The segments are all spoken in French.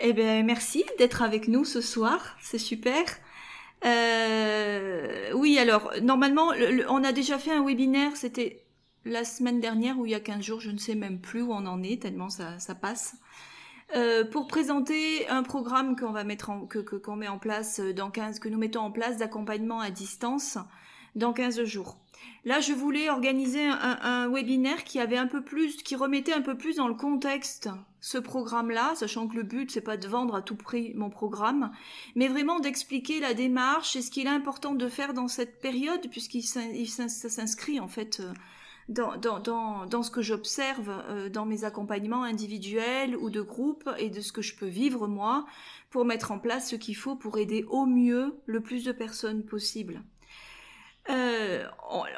Eh bien, merci d'être avec nous ce soir, c'est super. Euh, oui, alors, normalement, on a déjà fait un webinaire, c'était la semaine dernière ou il y a 15 jours, je ne sais même plus où on en est, tellement ça, passe. Euh, pour présenter un programme qu'on va mettre en, que, qu'on met en place dans 15, que nous mettons en place d'accompagnement à distance dans 15 jours. Là, je voulais organiser un, webinaire qui avait un peu plus, qui remettait un peu plus dans le contexte ce programme-là, sachant que le but c'est pas de vendre à tout prix mon programme, mais vraiment d'expliquer la démarche et ce qu'il est important de faire dans cette période, puisqu'il s'inscrit en fait euh, dans, dans ce que j'observe euh, dans mes accompagnements individuels ou de groupe et de ce que je peux vivre moi pour mettre en place ce qu'il faut pour aider au mieux le plus de personnes possible. Euh,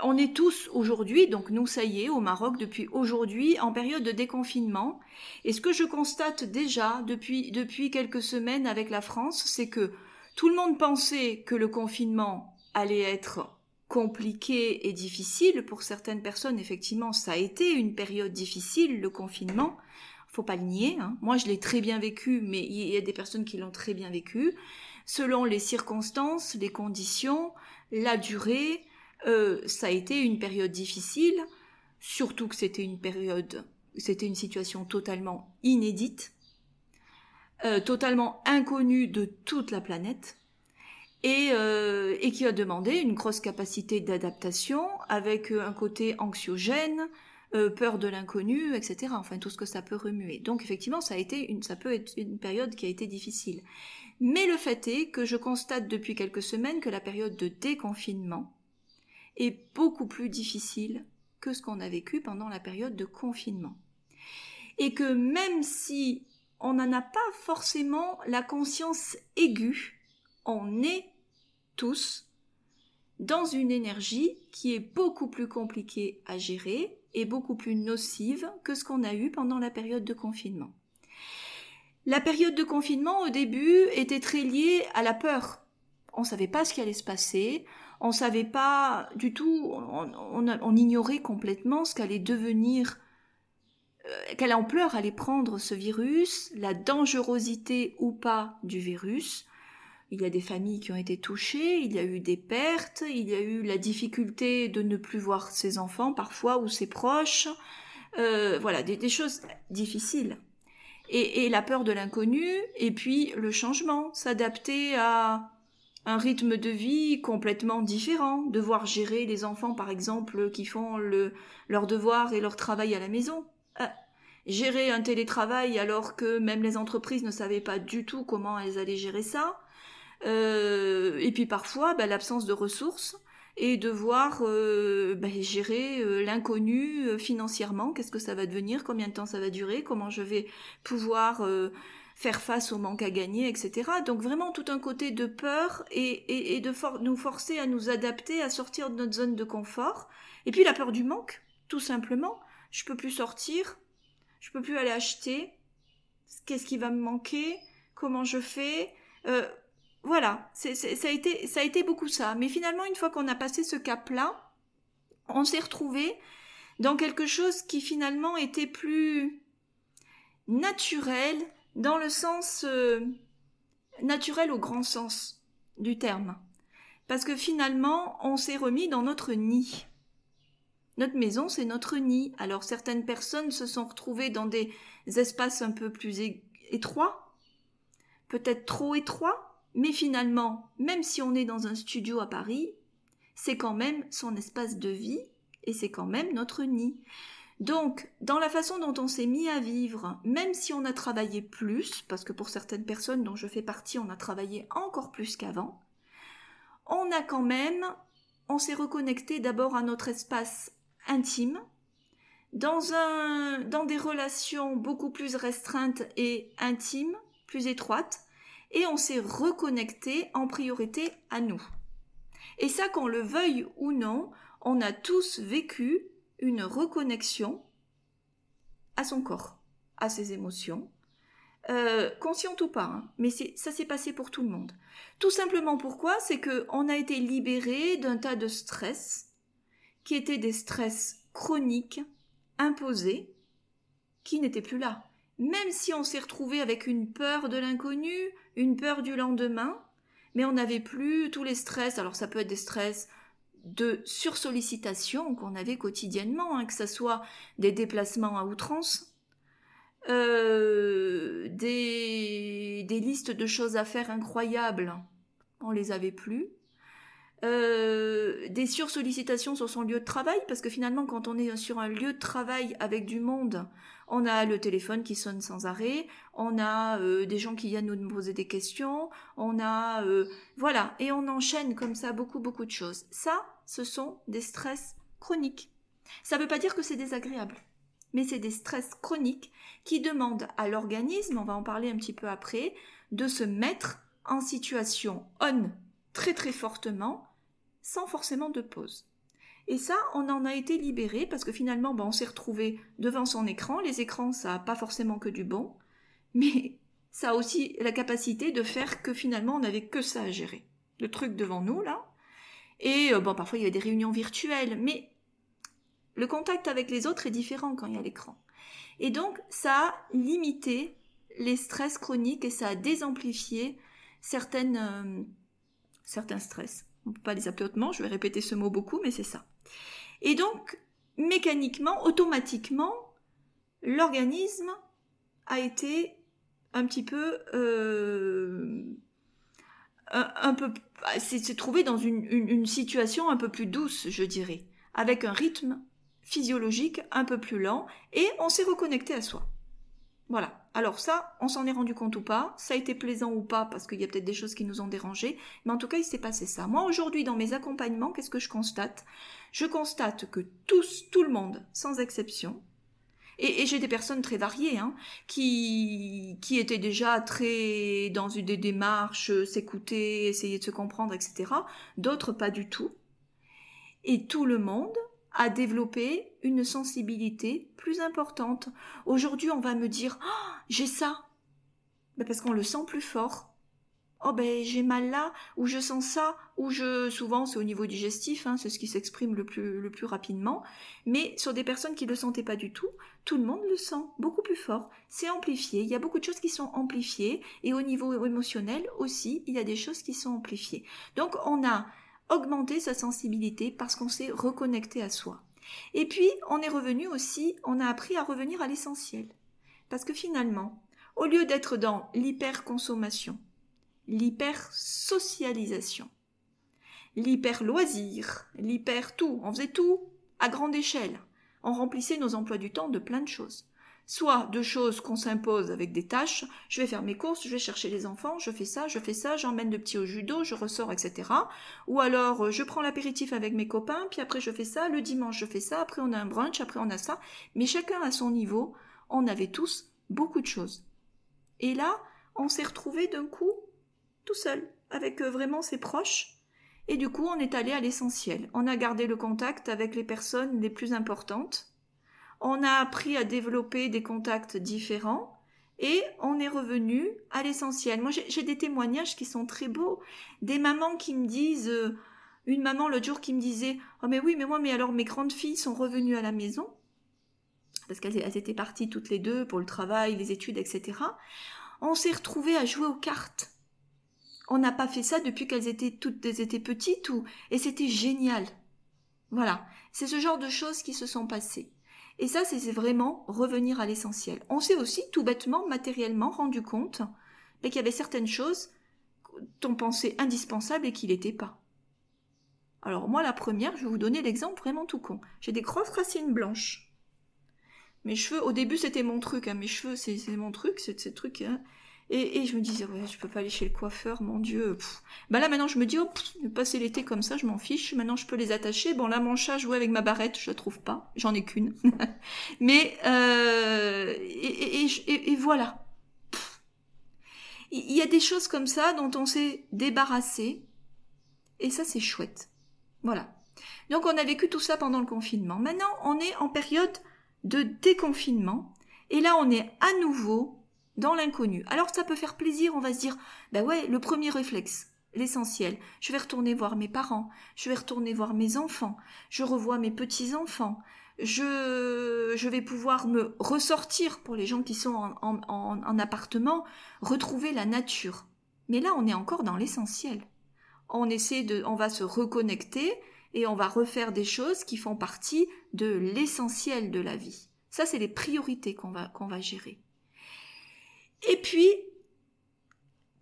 on est tous aujourd'hui, donc nous ça y est, au Maroc depuis aujourd'hui, en période de déconfinement. Et ce que je constate déjà depuis, depuis quelques semaines avec la France, c'est que tout le monde pensait que le confinement allait être compliqué et difficile. Pour certaines personnes, effectivement, ça a été une période difficile, le confinement. Faut pas le nier. Hein. Moi, je l'ai très bien vécu, mais il y a des personnes qui l'ont très bien vécu. Selon les circonstances, les conditions, la durée, euh, ça a été une période difficile, surtout que c'était une période, c'était une situation totalement inédite, euh, totalement inconnue de toute la planète, et, euh, et, qui a demandé une grosse capacité d'adaptation avec un côté anxiogène, peur de l'inconnu, etc. Enfin, tout ce que ça peut remuer. Donc, effectivement, ça a été une, ça peut être une période qui a été difficile. Mais le fait est que je constate depuis quelques semaines que la période de déconfinement est beaucoup plus difficile que ce qu'on a vécu pendant la période de confinement. Et que même si on n'en a pas forcément la conscience aiguë, on est tous dans une énergie qui est beaucoup plus compliquée à gérer et beaucoup plus nocive que ce qu'on a eu pendant la période de confinement. La période de confinement, au début, était très liée à la peur. On ne savait pas ce qui allait se passer, on ne savait pas du tout, on, ignorait complètement ce qu'allait devenir, euh, quelle ampleur allait prendre ce virus, la dangerosité ou pas du virus. Il y a des familles qui ont été touchées, il y a eu des pertes, il y a eu la difficulté de ne plus voir ses enfants parfois ou ses proches. Euh, voilà, des choses difficiles et, la peur de l'inconnu, et puis le changement, s'adapter à un rythme de vie complètement différent, devoir gérer les enfants par exemple qui font le, leur devoir et leur travail à la maison. Euh, gérer un télétravail alors que même les entreprises ne savaient pas du tout comment elles allaient gérer ça. Euh, et puis parfois ben, l'absence de ressources et devoir euh, ben, gérer euh, l'inconnu euh, financièrement, qu'est-ce que ça va devenir, combien de temps ça va durer, comment je vais pouvoir faire face au manque à gagner, etc. Donc vraiment tout un côté de peur et, et, de nous forcer à nous adapter, à sortir de notre zone de confort. Et puis la peur du manque, tout simplement. Je peux plus sortir, je peux plus aller acheter. Qu'est-ce qui va me manquer? Comment je fais? Voilà, ça, a été, beaucoup ça. Mais finalement, une fois qu'on a passé ce cap-là, on s'est retrouvé dans quelque chose qui finalement était plus naturel, dans le sens euh, naturel au grand sens du terme. Parce que finalement, on s'est remis dans notre nid. Notre maison, c'est notre nid. Alors certaines personnes se sont retrouvées dans des espaces un peu plus étroits, peut-être trop étroits, mais finalement, même si on est dans un studio à Paris, c'est quand même son espace de vie et c'est quand même notre nid. Donc, dans la façon dont on s'est mis à vivre, même si on a travaillé plus, parce que pour certaines personnes dont je fais partie, on a travaillé encore plus qu'avant, on a quand même, on s'est reconnecté d'abord à notre espace intime, dans un, dans des relations beaucoup plus restreintes et intimes, plus étroites, et on s'est reconnecté en priorité à nous. Et ça, qu'on le veuille ou non, on a tous vécu une reconnexion à son corps, à ses émotions, euh, consciente ou pas, hein, mais ça s'est passé pour tout le monde. Tout simplement pourquoi? C'est que on a été libéré d'un tas de stress qui étaient des stress chroniques, imposés, qui n'étaient plus là. Même si on s'est retrouvé avec une peur de l'inconnu, une peur du lendemain, mais on n'avait plus tous les stress. Alors ça peut être des stress de sursollicitation qu'on avait quotidiennement, hein, que ce soit des déplacements à outrance, euh, des, listes de choses à faire incroyables, on les avait plus. Euh, des sursollicitations sur son lieu de travail, parce que finalement, quand on est sur un lieu de travail avec du monde, on a le téléphone qui sonne sans arrêt, on a euh, des gens qui viennent nous poser des questions, on a... Euh, voilà, et on enchaîne comme ça beaucoup, beaucoup de choses. Ça, ce sont des stress chroniques. Ça ne veut pas dire que c'est désagréable, mais c'est des stress chroniques qui demandent à l'organisme, on va en parler un petit peu après, de se mettre en situation on très très fortement, sans forcément de pause. Et ça, on en a été libéré parce que finalement, ben, on s'est retrouvé devant son écran. Les écrans, ça n'a pas forcément que du bon, mais ça a aussi la capacité de faire que finalement, on n'avait que ça à gérer. Le truc devant nous, là. Et euh, bon, parfois, il y a des réunions virtuelles, mais le contact avec les autres est différent quand il y a l'écran. Et donc, ça a limité les stress chroniques et ça a désamplifié certaines, euh, certains stress. On ne peut pas les appeler autrement, je vais répéter ce mot beaucoup, mais c'est ça. Et donc, mécaniquement, automatiquement, l'organisme a été un petit peu... Euh, un, peu s'est trouvé dans une, situation un peu plus douce, je dirais, avec un rythme physiologique un peu plus lent, et on s'est reconnecté à soi. Voilà. Alors ça, on s'en est rendu compte ou pas, ça a été plaisant ou pas, parce qu'il y a peut-être des choses qui nous ont dérangés, mais en tout cas, il s'est passé ça. Moi, aujourd'hui, dans mes accompagnements, qu'est-ce que je constate? Je constate que tous, tout le monde, sans exception, et, j'ai des personnes très variées, hein, qui, qui étaient déjà très dans une des démarches, s'écouter, essayer de se comprendre, etc. D'autres pas du tout. Et tout le monde à développer une sensibilité plus importante. Aujourd'hui, on va me dire oh, j'ai ça. Ben parce qu'on le sent plus fort. Oh ben j'ai mal là, ou je sens ça, ou je souvent c'est au niveau digestif, hein, c'est ce qui s'exprime le plus le plus rapidement. Mais sur des personnes qui ne le sentaient pas du tout, tout le monde le sent beaucoup plus fort. C'est amplifié. Il y a beaucoup de choses qui sont amplifiées et au niveau émotionnel aussi, il y a des choses qui sont amplifiées. Donc on a augmenter sa sensibilité parce qu'on s'est reconnecté à soi. Et puis, on est revenu aussi, on a appris à revenir à l'essentiel. Parce que finalement, au lieu d'être dans l'hyper-consommation, l'hyper-socialisation, l'hyper-loisir, l'hyper-tout, on faisait tout à grande échelle. On remplissait nos emplois du temps de plein de choses soit de choses qu'on s'impose avec des tâches, je vais faire mes courses, je vais chercher les enfants, je fais ça, je fais ça, j'emmène le petit au judo, je ressors, etc. Ou alors euh, je prends l'apéritif avec mes copains, puis après je fais ça, le dimanche je fais ça, après on a un brunch, après on a ça, mais chacun à son niveau, on avait tous beaucoup de choses. Et là, on s'est retrouvé d'un coup tout seul, avec euh, vraiment ses proches, et du coup on est allé à l'essentiel. On a gardé le contact avec les personnes les plus importantes, on a appris à développer des contacts différents et on est revenu à l'essentiel. Moi, j'ai des témoignages qui sont très beaux. Des mamans qui me disent, euh, une maman l'autre jour qui me disait, oh mais oui, mais moi, mais alors mes grandes filles sont revenues à la maison parce qu'elles étaient parties toutes les deux pour le travail, les études, etc. On s'est retrouvés à jouer aux cartes. On n'a pas fait ça depuis qu'elles étaient toutes étaient petites ou et c'était génial. Voilà, c'est ce genre de choses qui se sont passées. Et ça, c'est vraiment revenir à l'essentiel. On s'est aussi tout bêtement, matériellement rendu compte qu'il y avait certaines choses qu'on pensait indispensables et qui n'étaient pas. Alors moi, la première, je vais vous donner l'exemple vraiment tout con. J'ai des grosses racines blanches. Mes cheveux, au début, c'était mon truc. Hein. Mes cheveux, c'est mon truc, c'est ce truc. Hein. Et, je me disais, ouais, je peux pas aller chez le coiffeur, mon Dieu. Bah là, maintenant, je me dis, oh, passer l'été comme ça, je m'en fiche. Maintenant, je peux les attacher. Bon, là, mon chat jouait avec ma barrette, je la trouve pas. J'en ai qu'une. Mais, euh, et, et, voilà. Il y a des choses comme ça dont on s'est débarrassé. Et ça, c'est chouette. Voilà. Donc, on a vécu tout ça pendant le confinement. Maintenant, on est en période de déconfinement. Et là, on est à nouveau dans l'inconnu. Alors ça peut faire plaisir, on va se dire, ben ouais, le premier réflexe, l'essentiel, je vais retourner voir mes parents, je vais retourner voir mes enfants, je revois mes petits-enfants, je, je vais pouvoir me ressortir pour les gens qui sont en, en, en appartement, retrouver la nature. Mais là, on est encore dans l'essentiel. On essaie de, on va se reconnecter et on va refaire des choses qui font partie de l'essentiel de la vie. Ça, c'est les priorités qu'on va, qu'on va gérer. Et puis,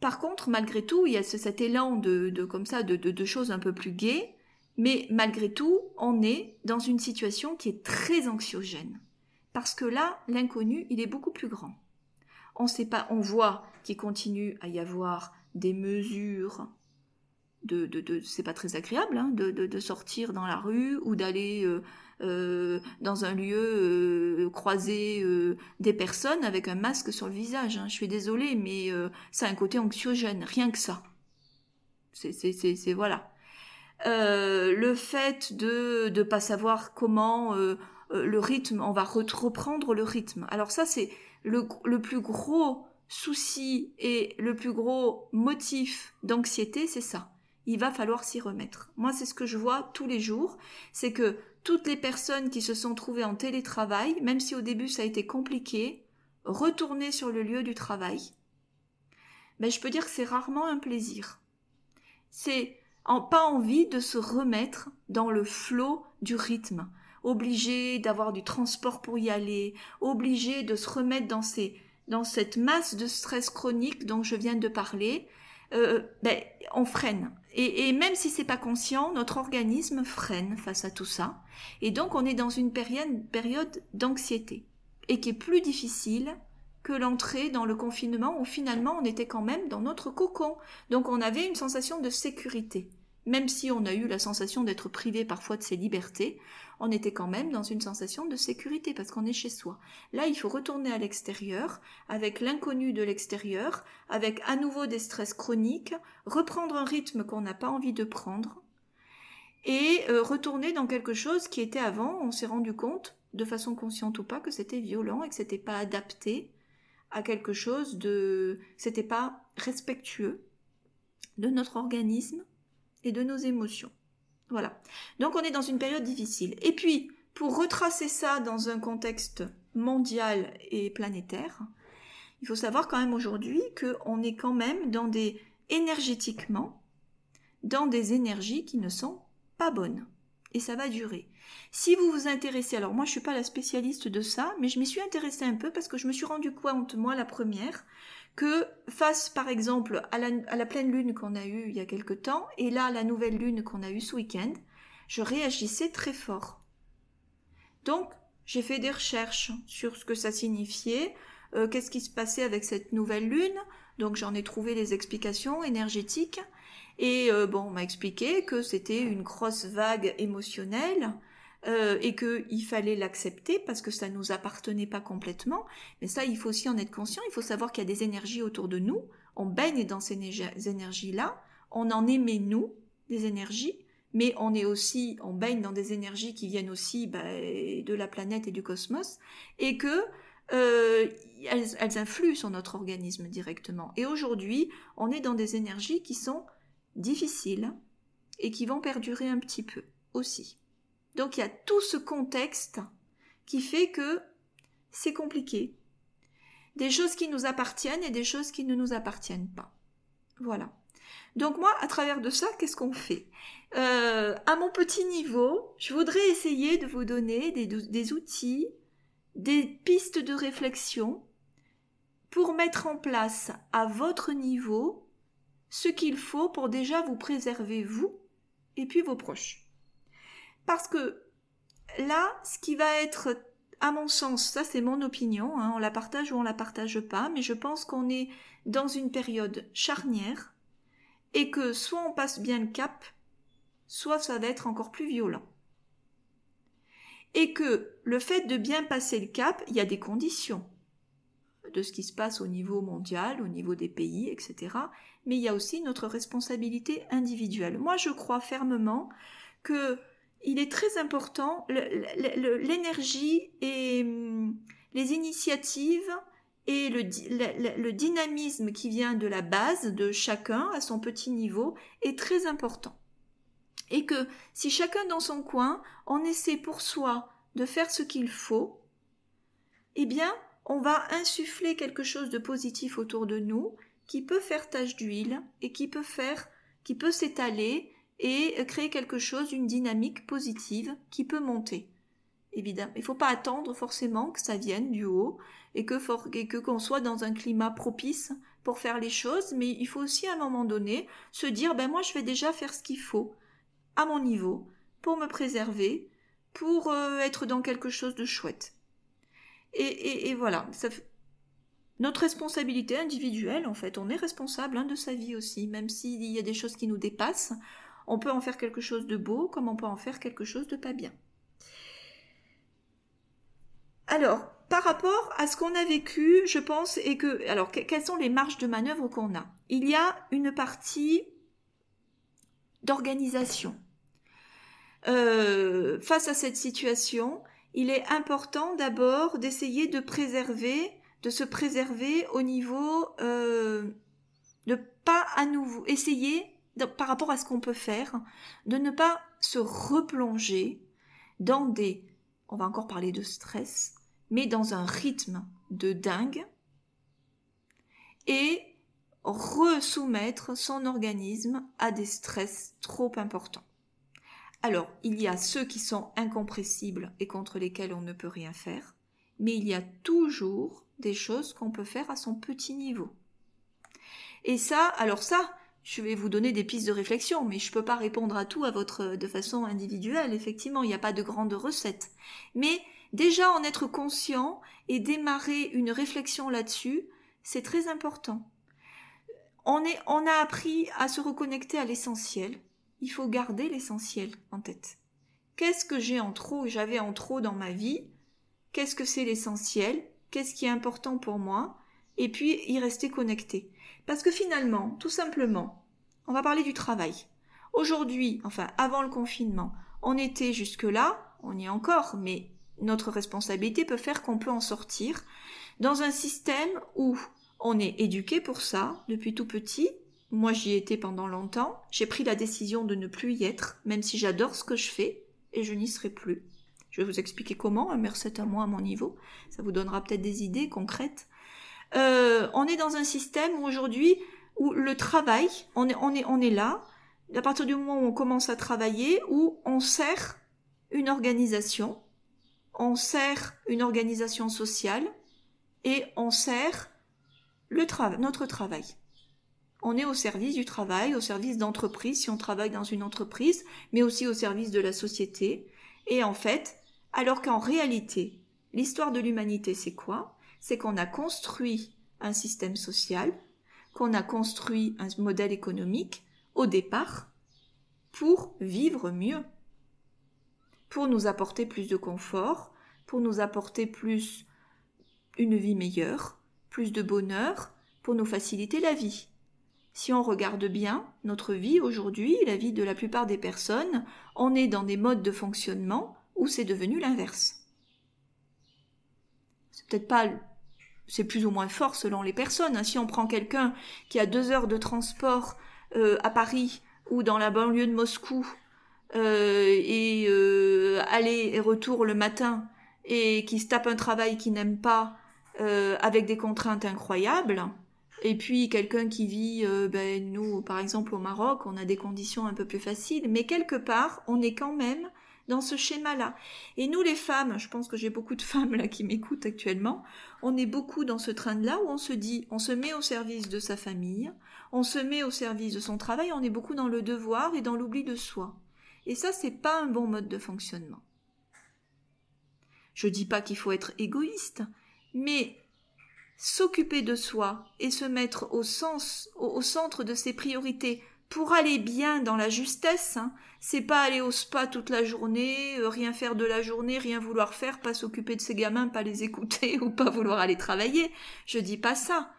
par contre, malgré tout, il y a cet élan de, comme ça, de choses un peu plus gaies, mais malgré tout, on est dans une situation qui est très anxiogène. Parce que là, l'inconnu, il est beaucoup plus grand. On sait pas, on voit qu'il continue à y avoir des mesures de, de, de c'est pas très agréable hein, de, de, sortir dans la rue ou d'aller euh, euh, dans un lieu euh, croiser euh, des personnes avec un masque sur le visage. Hein. Je suis désolée, mais euh, ça a un côté anxiogène, rien que ça. C'est, voilà. le fait de ne pas savoir comment le rythme, on va reprendre le rythme. Alors ça, c'est le plus gros souci et le plus gros motif d'anxiété, c'est ça. Il va falloir s'y remettre. Moi, c'est ce que je vois tous les jours, c'est que toutes les personnes qui se sont trouvées en télétravail, même si au début ça a été compliqué, retourner sur le lieu du travail, ben je peux dire que c'est rarement un plaisir. C'est pas envie de se remettre dans le flot du rythme, obligé d'avoir du transport pour y aller, obligé de se remettre dans cette masse de stress chronique dont je viens de parler, euh, ben, on freine. Et, même si c'est pas conscient, notre organisme freine face à tout ça. Et donc on est dans une période, période d'anxiété. Et qui est plus difficile que l'entrée dans le confinement où finalement on était quand même dans notre cocon. Donc on avait une sensation de sécurité. Même si on a eu la sensation d'être privé parfois de ses libertés, on était quand même dans une sensation de sécurité parce qu'on est chez soi. Là, il faut retourner à l'extérieur, avec l'inconnu de l'extérieur, avec à nouveau des stress chroniques, reprendre un rythme qu'on n'a pas envie de prendre, et euh, retourner dans quelque chose qui était avant, on s'est rendu compte, de façon consciente ou pas, que c'était violent et que c'était pas adapté à quelque chose de, c'était pas respectueux de notre organisme et de nos émotions. Voilà. Donc on est dans une période difficile. Et puis, pour retracer ça dans un contexte mondial et planétaire, il faut savoir quand même aujourd'hui qu'on est quand même dans des énergétiquement dans des énergies qui ne sont pas bonnes. Et ça va durer. Si vous vous intéressez, alors moi je suis pas la spécialiste de ça, mais je m'y suis intéressée un peu parce que je me suis rendu compte, moi la première, que face par exemple à la, pleine lune qu'on a eue il y a quelque temps et là la nouvelle lune qu'on a eue ce week-end, je réagissais très fort. Donc j'ai fait des recherches sur ce que ça signifiait, euh, qu'est-ce qui se passait avec cette nouvelle lune, donc j'en ai trouvé les explications énergétiques et euh, bon on m'a expliqué que c'était une grosse vague émotionnelle euh, et qu'il fallait l'accepter parce que ça nous appartenait pas complètement. Mais ça, il faut aussi en être conscient. Il faut savoir qu'il y a des énergies autour de nous. On baigne dans ces énergies-là. On en émet, nous, des énergies. Mais on est aussi, on baigne dans des énergies qui viennent aussi bah, de la planète et du cosmos. Et que euh, elles, elles influent sur notre organisme directement. Et aujourd'hui, on est dans des énergies qui sont difficiles et qui vont perdurer un petit peu aussi. Donc il y a tout ce contexte qui fait que c'est compliqué. Des choses qui nous appartiennent et des choses qui ne nous appartiennent pas. Voilà. Donc moi, à travers de ça, qu'est-ce qu'on fait? Euh, À mon petit niveau, je voudrais essayer de vous donner des, des outils, des pistes de réflexion pour mettre en place à votre niveau ce qu'il faut pour déjà vous préserver vous et puis vos proches. Parce que là, ce qui va être, à mon sens, ça c'est mon opinion, hein, on la partage ou on la partage pas, mais je pense qu'on est dans une période charnière et que soit on passe bien le cap, soit ça va être encore plus violent. Et que le fait de bien passer le cap, il y a des conditions de ce qui se passe au niveau mondial, au niveau des pays, etc. Mais il y a aussi notre responsabilité individuelle. Moi, je crois fermement que il est très important, l'énergie et hum, les initiatives et le, dynamisme qui vient de la base de chacun à son petit niveau est très important. Et que si chacun dans son coin, on essaie pour soi de faire ce qu'il faut, eh bien, on va insuffler quelque chose de positif autour de nous qui peut faire tache d'huile et qui peut faire, qui peut s'étaler et créer quelque chose, une dynamique positive qui peut monter. Évidemment, il ne faut pas attendre forcément que ça vienne du haut et que qu'on soit dans un climat propice pour faire les choses, mais il faut aussi à un moment donné se dire ben moi je vais déjà faire ce qu'il faut à mon niveau pour me préserver, pour euh, être dans quelque chose de chouette. Et, voilà, notre responsabilité individuelle, en fait, on est responsable hein, de sa vie aussi, même s'il y a des choses qui nous dépassent, on peut en faire quelque chose de beau, comme on peut en faire quelque chose de pas bien. Alors, par rapport à ce qu'on a vécu, je pense, et que, alors, quelles sont les marges de manœuvre qu'on a? Il y a une partie d'organisation. Euh, face à cette situation, il est important d'abord d'essayer de préserver, de se préserver au niveau euh, de pas à nouveau essayer par rapport à ce qu'on peut faire, de ne pas se replonger dans des, on va encore parler de stress, mais dans un rythme de dingue et resoumettre son organisme à des stress trop importants. Alors, il y a ceux qui sont incompressibles et contre lesquels on ne peut rien faire, mais il y a toujours des choses qu'on peut faire à son petit niveau. Et ça, alors ça, je vais vous donner des pistes de réflexion, mais je ne peux pas répondre à tout à votre de façon individuelle. Effectivement, il n'y a pas de grande recette. Mais déjà en être conscient et démarrer une réflexion là-dessus, c'est très important. On, est, on a appris à se reconnecter à l'essentiel. Il faut garder l'essentiel en tête. Qu'est-ce que j'ai en trop, j'avais en trop dans ma vie? Qu'est-ce que c'est l'essentiel? Qu'est-ce qui est important pour moi? Et puis y rester connecté. Parce que finalement, tout simplement, on va parler du travail. Aujourd'hui, enfin avant le confinement, on était jusque-là, on y est encore, mais notre responsabilité peut faire qu'on peut en sortir dans un système où on est éduqué pour ça depuis tout petit. Moi, j'y étais pendant longtemps. J'ai pris la décision de ne plus y être, même si j'adore ce que je fais, et je n'y serai plus. Je vais vous expliquer comment, un c'est à moi à mon niveau. Ça vous donnera peut-être des idées concrètes. Euh, on est dans un système aujourd'hui, où le travail, on est, on, est, on est là, à partir du moment où on commence à travailler, où on sert une organisation, on sert une organisation sociale et on sert le notre travail. On est au service du travail, au service d'entreprise si on travaille dans une entreprise, mais aussi au service de la société. Et en fait, alors qu'en réalité, l'histoire de l'humanité, c'est quoi? C'est qu'on a construit un système social, qu'on a construit un modèle économique au départ pour vivre mieux, pour nous apporter plus de confort, pour nous apporter plus une vie meilleure, plus de bonheur, pour nous faciliter la vie. Si on regarde bien notre vie aujourd'hui, la vie de la plupart des personnes, on est dans des modes de fonctionnement où c'est devenu l'inverse. C'est peut-être pas c'est plus ou moins fort selon les personnes. Hein. Si on prend quelqu'un qui a deux heures de transport euh, à Paris ou dans la banlieue de Moscou euh, et euh, aller et retour le matin et qui se tape un travail qu'il n'aime pas avec des contraintes incroyables, et puis quelqu'un qui vit, ben, nous par exemple au Maroc, on a des conditions un peu plus faciles, mais quelque part on est quand même dans ce schéma-là. Et nous les femmes, je pense que j'ai beaucoup de femmes là qui m'écoutent actuellement, on est beaucoup dans ce train-là où on se dit, on se met au service de sa famille, on se met au service de son travail, on est beaucoup dans le devoir et dans l'oubli de soi. Et ça, c'est pas un bon mode de fonctionnement. Je dis pas qu'il faut être égoïste, mais s'occuper de soi et se mettre au sens, au centre de ses priorités pour aller bien dans la justesse, hein, c'est pas aller au spa toute la journée, euh, rien faire de la journée, rien vouloir faire, pas s'occuper de ses gamins, pas les écouter ou pas vouloir aller travailler. Je dis pas ça.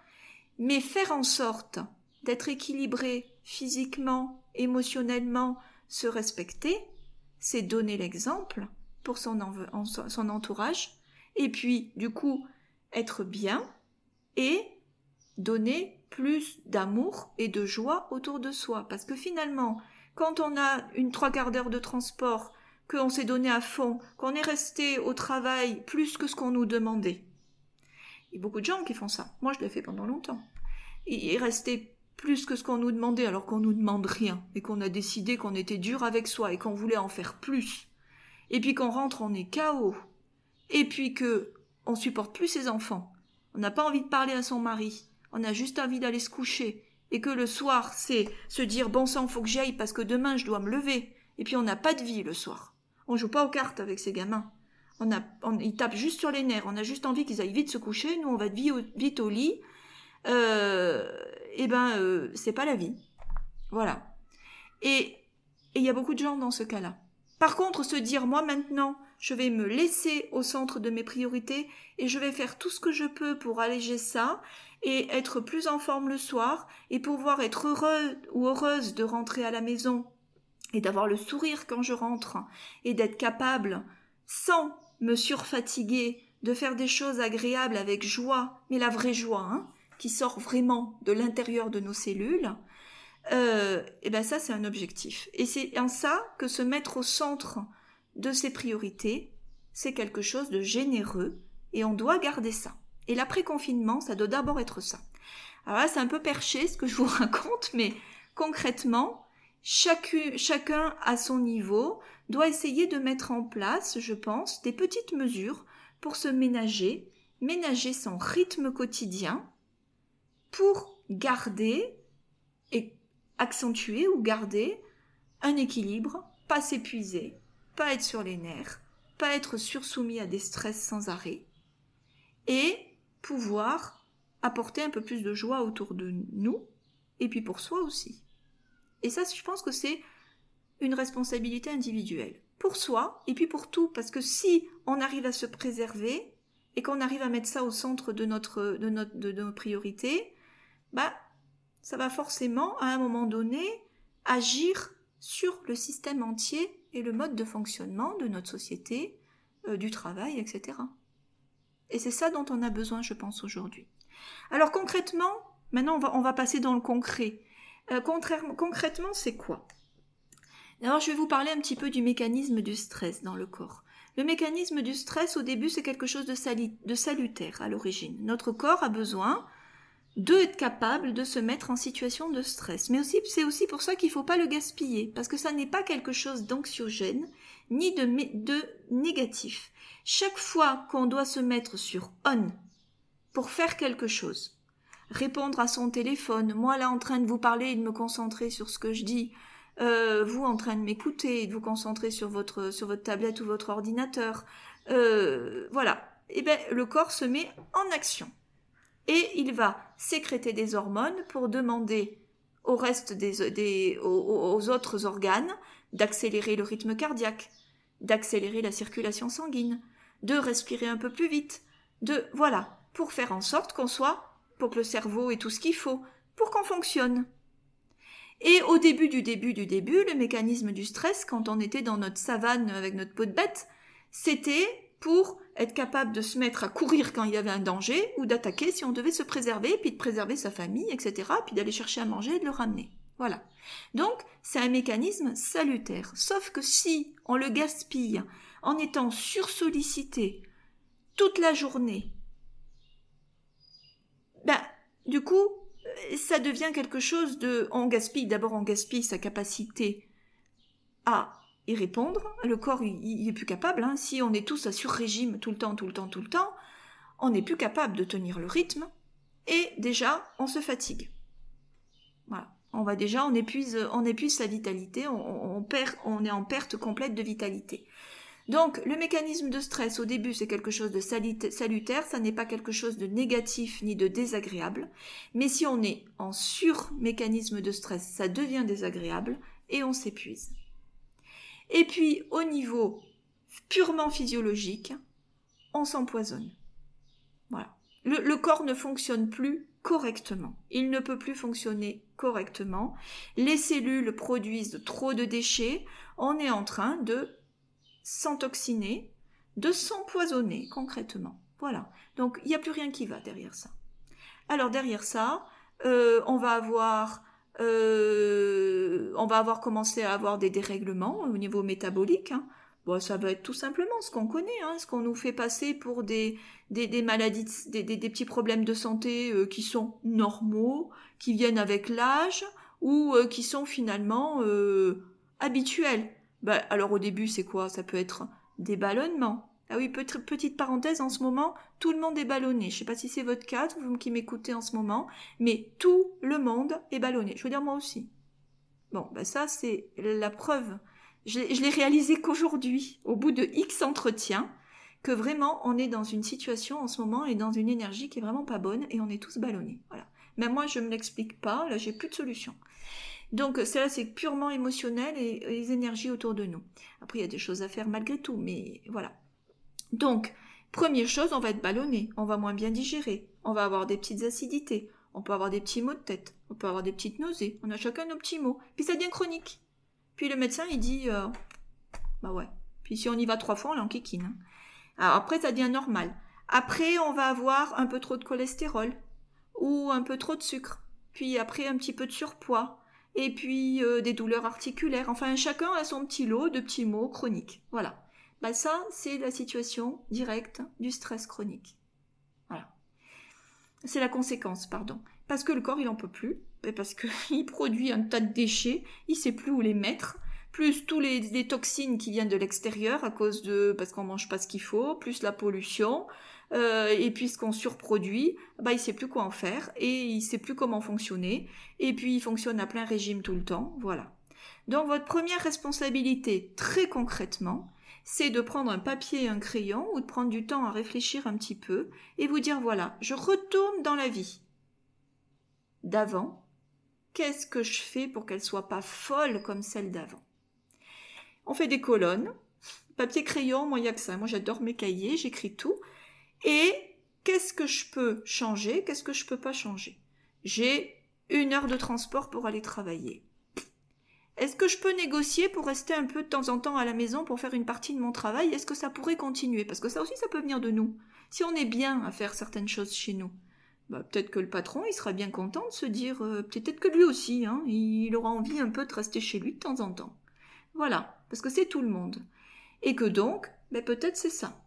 Mais faire en sorte d'être équilibré physiquement, émotionnellement, se respecter, c'est donner l'exemple pour son, son entourage, et puis, du coup, être bien et donner plus d'amour et de joie autour de soi. Parce que finalement, quand on a une trois quarts d'heure de transport qu'on s'est donné à fond, qu'on est resté au travail plus que ce qu'on nous demandait. Il y a beaucoup de gens qui font ça. Moi, je l'ai fait pendant longtemps. Il est resté plus que ce qu'on nous demandait alors qu'on nous demande rien et qu'on a décidé qu'on était dur avec soi et qu'on voulait en faire plus. Et puis qu'on rentre, on est KO. Et puis que on supporte plus ses enfants. On n'a pas envie de parler à son mari. On a juste envie d'aller se coucher. Et que le soir, c'est se dire bon sang, faut que j'aille parce que demain je dois me lever. Et puis on n'a pas de vie le soir. On joue pas aux cartes avec ces gamins. On a, ils tapent juste sur les nerfs. On a juste envie qu'ils aillent vite se coucher. Nous, on va vite au, lit. Euh, eh ben, euh, c'est pas la vie. Voilà. Et il y a beaucoup de gens dans ce cas-là. Par contre, se dire, moi maintenant, je vais me laisser au centre de mes priorités et je vais faire tout ce que je peux pour alléger ça et être plus en forme le soir et pouvoir être heureux ou heureuse de rentrer à la maison et d'avoir le sourire quand je rentre et d'être capable, sans me surfatiguer, de faire des choses agréables avec joie, mais la vraie joie, hein, qui sort vraiment de l'intérieur de nos cellules, euh, et ben ça c'est un objectif. Et c'est en ça que se mettre au centre de ses priorités, c'est quelque chose de généreux et on doit garder ça. Et l'après-confinement, ça doit d'abord être ça. Alors là, c'est un peu perché ce que je vous raconte, mais concrètement, chacun à son niveau doit essayer de mettre en place, je pense, des petites mesures pour se ménager, ménager son rythme quotidien pour garder et accentuer ou garder un équilibre, pas s'épuiser, pas être sur les nerfs, pas être sursoumis à des stress sans arrêt, et pouvoir apporter un peu plus de joie autour de nous, et puis pour soi aussi. Et ça, je pense que c'est une responsabilité individuelle. Pour soi, et puis pour tout, parce que si on arrive à se préserver, et qu'on arrive à mettre ça au centre de nos priorités, bah, ça va forcément, à un moment donné, agir sur le système entier et le mode de fonctionnement de notre société, euh, du travail, etc. Et c'est ça dont on a besoin, je pense, aujourd'hui. Alors concrètement, maintenant on va, passer dans le concret. Euh, concrètement, c'est quoi? Alors je vais vous parler un petit peu du mécanisme du stress dans le corps. Le mécanisme du stress, au début, c'est quelque chose de, salutaire à l'origine. Notre corps a besoin de être capable de se mettre en situation de stress. Mais c'est aussi pour ça qu'il ne faut pas le gaspiller, parce que ça n'est pas quelque chose d'anxiogène, ni de négatif. Chaque fois qu'on doit se mettre sur on pour faire quelque chose, répondre à son téléphone, moi là en train de vous parler et de me concentrer sur ce que je dis, euh, vous en train de m'écouter et de vous concentrer sur votre, sur votre tablette ou votre ordinateur, euh, voilà. Et eh bien, le corps se met en action et il va sécréter des hormones pour demander au reste des, aux, autres organes d'accélérer le rythme cardiaque, d'accélérer la circulation sanguine, de respirer un peu plus vite, de voilà, pour faire en sorte qu'on soit, pour que le cerveau ait tout ce qu'il faut, pour qu'on fonctionne. Et au début du début du début, le mécanisme du stress, quand on était dans notre savane avec notre peau de bête, c'était pour être capable de se mettre à courir quand il y avait un danger, ou d'attaquer si on devait se préserver, puis de préserver sa famille, etc., puis d'aller chercher à manger et de le ramener. Voilà. Donc, c'est un mécanisme salutaire. Sauf que si on le gaspille en étant sursollicité toute la journée, ben, du coup, ça devient quelque chose de, on gaspille, d'abord on gaspille sa capacité à y répondre. Le corps, il, est plus capable. Hein. Si on est tous à sur-régime tout le temps, tout le temps, tout le temps, on n'est plus capable de tenir le rythme. Et déjà, on se fatigue. Voilà. On va déjà, on épuise, on épuise sa vitalité, on est en perte complète de vitalité. Donc, le mécanisme de stress, au début, c'est quelque chose de salutaire, ça n'est pas quelque chose de négatif ni de désagréable. Mais si on est en sur-mécanisme de stress, ça devient désagréable et on s'épuise. Et puis, au niveau purement physiologique, on s'empoisonne. Voilà. Le, corps ne fonctionne plus correctement. Il ne peut plus fonctionner correctement. Les cellules produisent trop de déchets. On est en train de s'entoxiner, de s'empoisonner concrètement. Voilà. Donc il n'y a plus rien qui va derrière ça. Alors derrière ça, euh, on va avoir euh, on va avoir commencé à avoir des dérèglements au niveau métabolique. Hein. Bon, ça va être tout simplement ce qu'on connaît, hein, ce qu'on nous fait passer pour des, des, maladies, des, des, petits problèmes de santé euh, qui sont normaux, qui viennent avec l'âge, ou euh, qui sont finalement habituels. Bah, alors au début, c'est quoi? Ça peut être des ballonnements. Ah oui, petite parenthèse, en ce moment, tout le monde est ballonné. Je ne sais pas si c'est votre cas, vous qui m'écoutez en ce moment, mais tout le monde est ballonné. Je veux dire moi aussi. Bon, bah ça, c'est la preuve je, l'ai réalisé qu'aujourd'hui, au bout de X entretiens, que vraiment on est dans une situation en ce moment et dans une énergie qui est vraiment pas bonne et on est tous ballonnés. Voilà. Mais moi je me l'explique pas, là j'ai plus de solution. Donc cela c'est purement émotionnel et, les énergies autour de nous. Après il y a des choses à faire malgré tout, mais voilà. Donc première chose, on va être ballonné, on va moins bien digérer, on va avoir des petites acidités, on peut avoir des petits maux de tête, on peut avoir des petites nausées, on a chacun nos petits maux. Puis ça devient chronique. Puis le médecin, il dit, euh, bah ouais. Puis si on y va trois fois, on l'enquiquine. Hein. Alors après, ça devient normal. Après, on va avoir un peu trop de cholestérol ou un peu trop de sucre. Puis après, un petit peu de surpoids. Et puis euh, des douleurs articulaires. Enfin, chacun a son petit lot de petits maux chroniques. Voilà. Bah ça, c'est la situation directe du stress chronique. Voilà. C'est la conséquence, pardon. Parce que le corps, il en peut plus parce qu'il produit un tas de déchets, il sait plus où les mettre, plus tous les, toxines qui viennent de l'extérieur à cause de parce qu'on mange pas ce qu'il faut, plus la pollution, euh, et puis ce qu'on surproduit, bah il sait plus quoi en faire et il sait plus comment fonctionner, et puis il fonctionne à plein régime tout le temps, voilà. Donc votre première responsabilité, très concrètement, c'est de prendre un papier et un crayon ou de prendre du temps à réfléchir un petit peu et vous dire voilà, je retourne dans la vie d'avant qu'est-ce que je fais pour qu'elle soit pas folle comme celle d'avant? On fait des colonnes, papier crayon, moi il y a que ça. Moi j'adore mes cahiers, j'écris tout. Et qu'est-ce que je peux changer, qu'est-ce que je peux pas changer? J'ai une heure de transport pour aller travailler. Est-ce que je peux négocier pour rester un peu de temps en temps à la maison pour faire une partie de mon travail? Est-ce que ça pourrait continuer? Parce que ça aussi, ça peut venir de nous. Si on est bien à faire certaines choses chez nous, bah, peut-être que le patron, il sera bien content de se dire, euh, peut-être que lui aussi, hein, il aura envie un peu de rester chez lui de temps en temps. Voilà, parce que c'est tout le monde. Et que donc, ben peut-être c'est ça.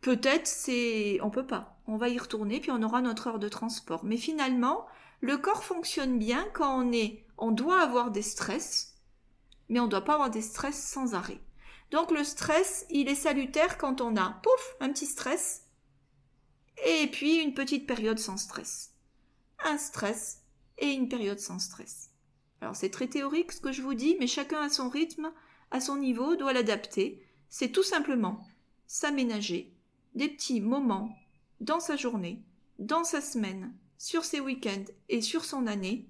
Peut-être c'est, on peut pas. On va y retourner puis on aura notre heure de transport. Mais finalement, le corps fonctionne bien quand on est, on doit avoir des stress, mais on ne doit pas avoir des stress sans arrêt. Donc le stress, il est salutaire quand on a, pouf, un petit stress, et puis une petite période sans stress. Un stress et une période sans stress. Alors c'est très théorique ce que je vous dis, mais chacun à son rythme, à son niveau, doit l'adapter. C'est tout simplement s'aménager des petits moments dans sa journée, dans sa semaine, sur ses week-ends et sur son année,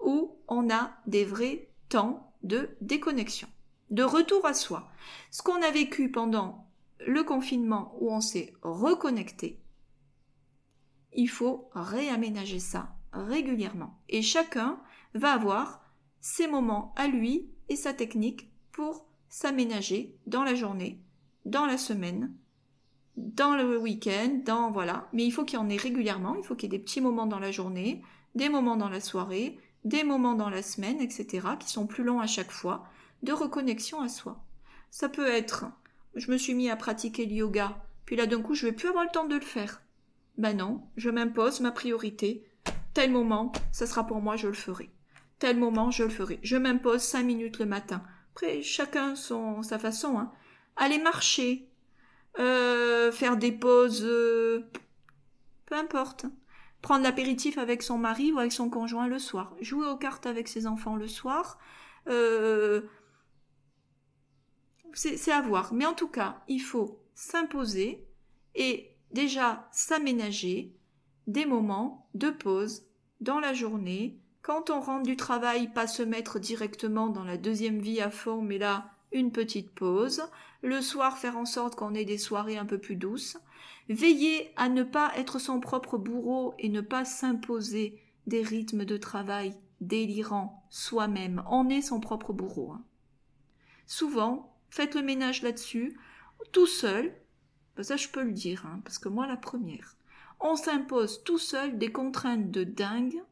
où on a des vrais temps de déconnexion, de retour à soi. Ce qu'on a vécu pendant le confinement où on s'est reconnecté, il faut réaménager ça régulièrement. Et chacun va avoir ses moments à lui et sa technique pour s'aménager dans la journée, dans la semaine, dans le week-end, dans voilà. Mais il faut qu'il y en ait régulièrement, il faut qu'il y ait des petits moments dans la journée, des moments dans la soirée, des moments dans la semaine, etc., qui sont plus longs à chaque fois, de reconnexion à soi. Ça peut être, je me suis mis à pratiquer le yoga, puis là d'un coup je vais plus avoir le temps de le faire. Ben non, je m'impose ma priorité. Tel moment, ça sera pour moi, je le ferai. Tel moment, je le ferai. Je m'impose cinq minutes le matin. Après, chacun son, sa façon. Hein. Marcher, euh, faire des pauses, euh, peu importe. Prendre l'apéritif avec son mari ou avec son conjoint le soir. Jouer aux cartes avec ses enfants le soir. Euh, c'est à voir. Mais en tout cas, il faut s'imposer et déjà s'aménager des moments de pause dans la journée, quand on rentre du travail, pas se mettre directement dans la deuxième vie à fond, mais là, une petite pause, le soir faire en sorte qu'on ait des soirées un peu plus douces, veiller à ne pas être son propre bourreau et ne pas s'imposer des rythmes de travail délirants soi-même. On est son propre bourreau. Hein. Souvent, faites le ménage là-dessus, tout seul, ben, ça, je peux le dire, hein, parce que moi, la première. On s'impose tout seul des contraintes de dingue.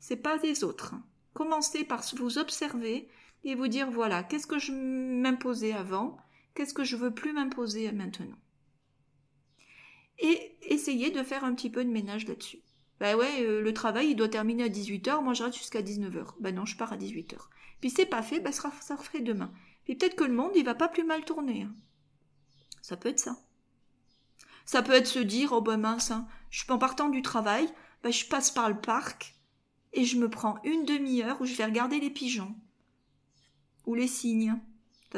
C'est pas des autres. Hein. Commencez par vous observer et vous dire voilà, qu'est-ce que je m'imposais avant, qu'est-ce que je veux plus m'imposer maintenant. Et essayer de faire un petit peu de ménage là-dessus. Ben ouais, euh, le travail, il doit terminer à 18h, moi j'arrête jusqu'à 19h. Ben non, je pars à 18h. Puis c'est pas fait, ben ça, ça demain. Puis peut-être que le monde, il va pas plus mal tourner. Hein. Ça peut être ça. Ça peut être se dire, oh ben mince, hein, je en partant du travail, je passe par le parc et je me prends une demi-heure où je vais regarder les pigeons. Ou les cygnes.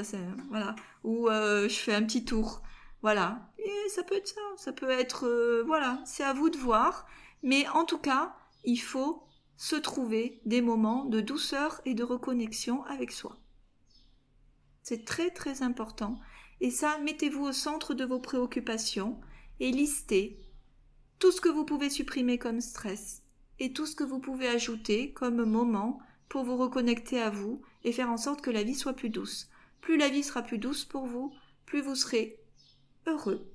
Ça, voilà. Ou euh, je fais un petit tour. Voilà. Et ça peut être ça. Ça peut être, euh, voilà. C'est à vous de voir. Mais en tout cas, il faut se trouver des moments de douceur et de reconnexion avec soi. C'est très très important. Et ça, mettez-vous au centre de vos préoccupations et listez tout ce que vous pouvez supprimer comme stress et tout ce que vous pouvez ajouter comme moment pour vous reconnecter à vous et faire en sorte que la vie soit plus douce. Plus la vie sera plus douce pour vous, plus vous serez heureux.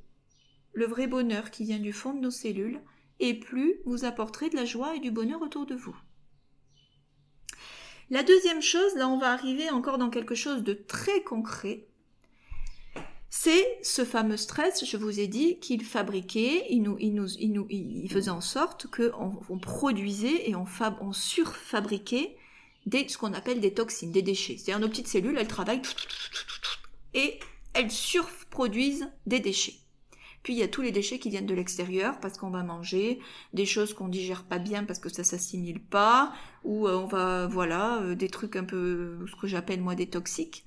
Le vrai bonheur qui vient du fond de nos cellules, et plus vous apporterez de la joie et du bonheur autour de vous. La deuxième chose, là on va arriver encore dans quelque chose de très concret, c'est ce fameux stress, je vous ai dit, qu'il fabriquait, il, nous, il, nous, il, faisait en sorte qu'on on produisait et on surfabriquait des, ce qu'on appelle des toxines, des déchets. C'est-à-dire nos petites cellules, elles travaillent et elles surproduisent des déchets. Puis il y a tous les déchets qui viennent de l'extérieur parce qu'on va manger des choses qu'on digère pas bien parce que ça s'assimile pas ou euh, on va voilà euh, des trucs un peu ce que j'appelle moi des toxiques.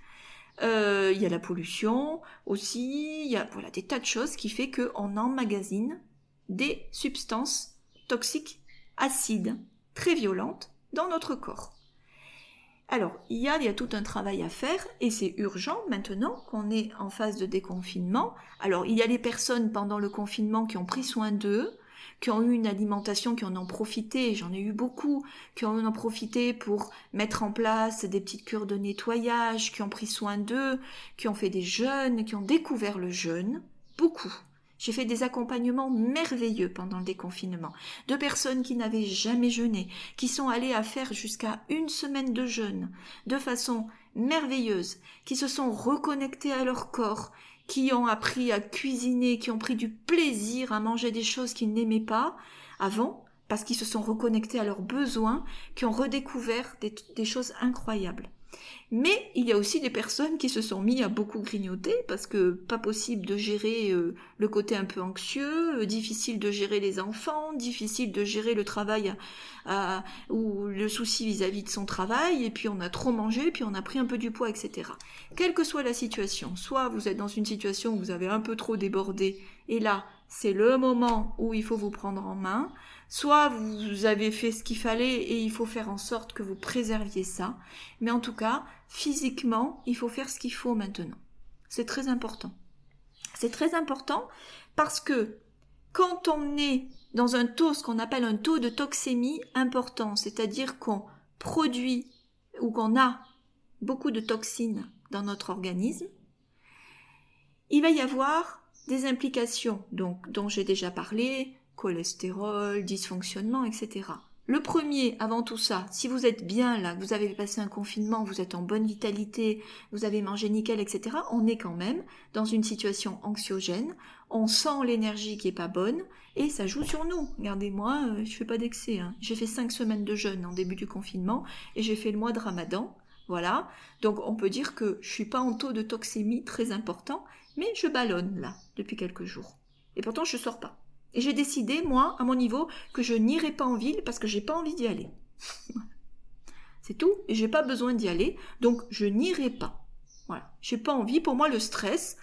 Euh, il y a la pollution aussi, il y a voilà des tas de choses qui fait qu'on emmagasine des substances toxiques acides très violentes dans notre corps. Alors, il y, a, il y a tout un travail à faire et c'est urgent maintenant qu'on est en phase de déconfinement. Alors, il y a les personnes pendant le confinement qui ont pris soin d'eux, qui ont eu une alimentation, qui en ont profité, j'en ai eu beaucoup, qui en ont profité pour mettre en place des petites cures de nettoyage, qui ont pris soin d'eux, qui ont fait des jeûnes, qui ont découvert le jeûne, beaucoup. J'ai fait des accompagnements merveilleux pendant le déconfinement, de personnes qui n'avaient jamais jeûné, qui sont allées à faire jusqu'à une semaine de jeûne, de façon merveilleuse, qui se sont reconnectées à leur corps, qui ont appris à cuisiner, qui ont pris du plaisir à manger des choses qu'ils n'aimaient pas avant, parce qu'ils se sont reconnectés à leurs besoins, qui ont redécouvert des, des choses incroyables. Mais il y a aussi des personnes qui se sont mis à beaucoup grignoter parce que pas possible de gérer euh, le côté un peu anxieux, euh, difficile de gérer les enfants, difficile de gérer le travail ou le souci vis-à-vis de son travail, et puis on a trop mangé, puis on a pris un peu du poids, etc. Quelle que soit la situation, soit vous êtes dans une situation où vous avez un peu trop débordé, et là, c'est le moment où il faut vous prendre en main, soit vous avez fait ce qu'il fallait et il faut faire en sorte que vous préserviez ça, mais en tout cas, physiquement, il faut faire ce qu'il faut maintenant. C'est très important. C'est très important parce que quand on est dans un taux, ce qu'on appelle un taux de toxémie important, c'est-à-dire qu'on produit ou qu'on a beaucoup de toxines dans notre organisme, il va y avoir des implications donc, dont j'ai déjà parlé, cholestérol, dysfonctionnement, etc. Le premier, avant tout ça, si vous êtes bien là, vous avez passé un confinement, vous êtes en bonne vitalité, vous avez mangé nickel, etc., on est quand même dans une situation anxiogène, on sent l'énergie qui est pas bonne, et ça joue sur nous. Regardez-moi, euh, je fais pas d'excès. Hein. J'ai fait cinq semaines de jeûne en début du confinement, et j'ai fait le mois de ramadan. Voilà. Donc on peut dire que je suis pas en taux de toxémie très important, mais je ballonne là, depuis quelques jours. Et pourtant je sors pas. Et j'ai décidé, moi, à mon niveau, que je n'irai pas en ville parce que j'ai pas envie d'y aller. C'est tout. Et j'ai pas besoin d'y aller. Donc, je n'irai pas. Voilà. J'ai pas envie. Pour moi, le stress,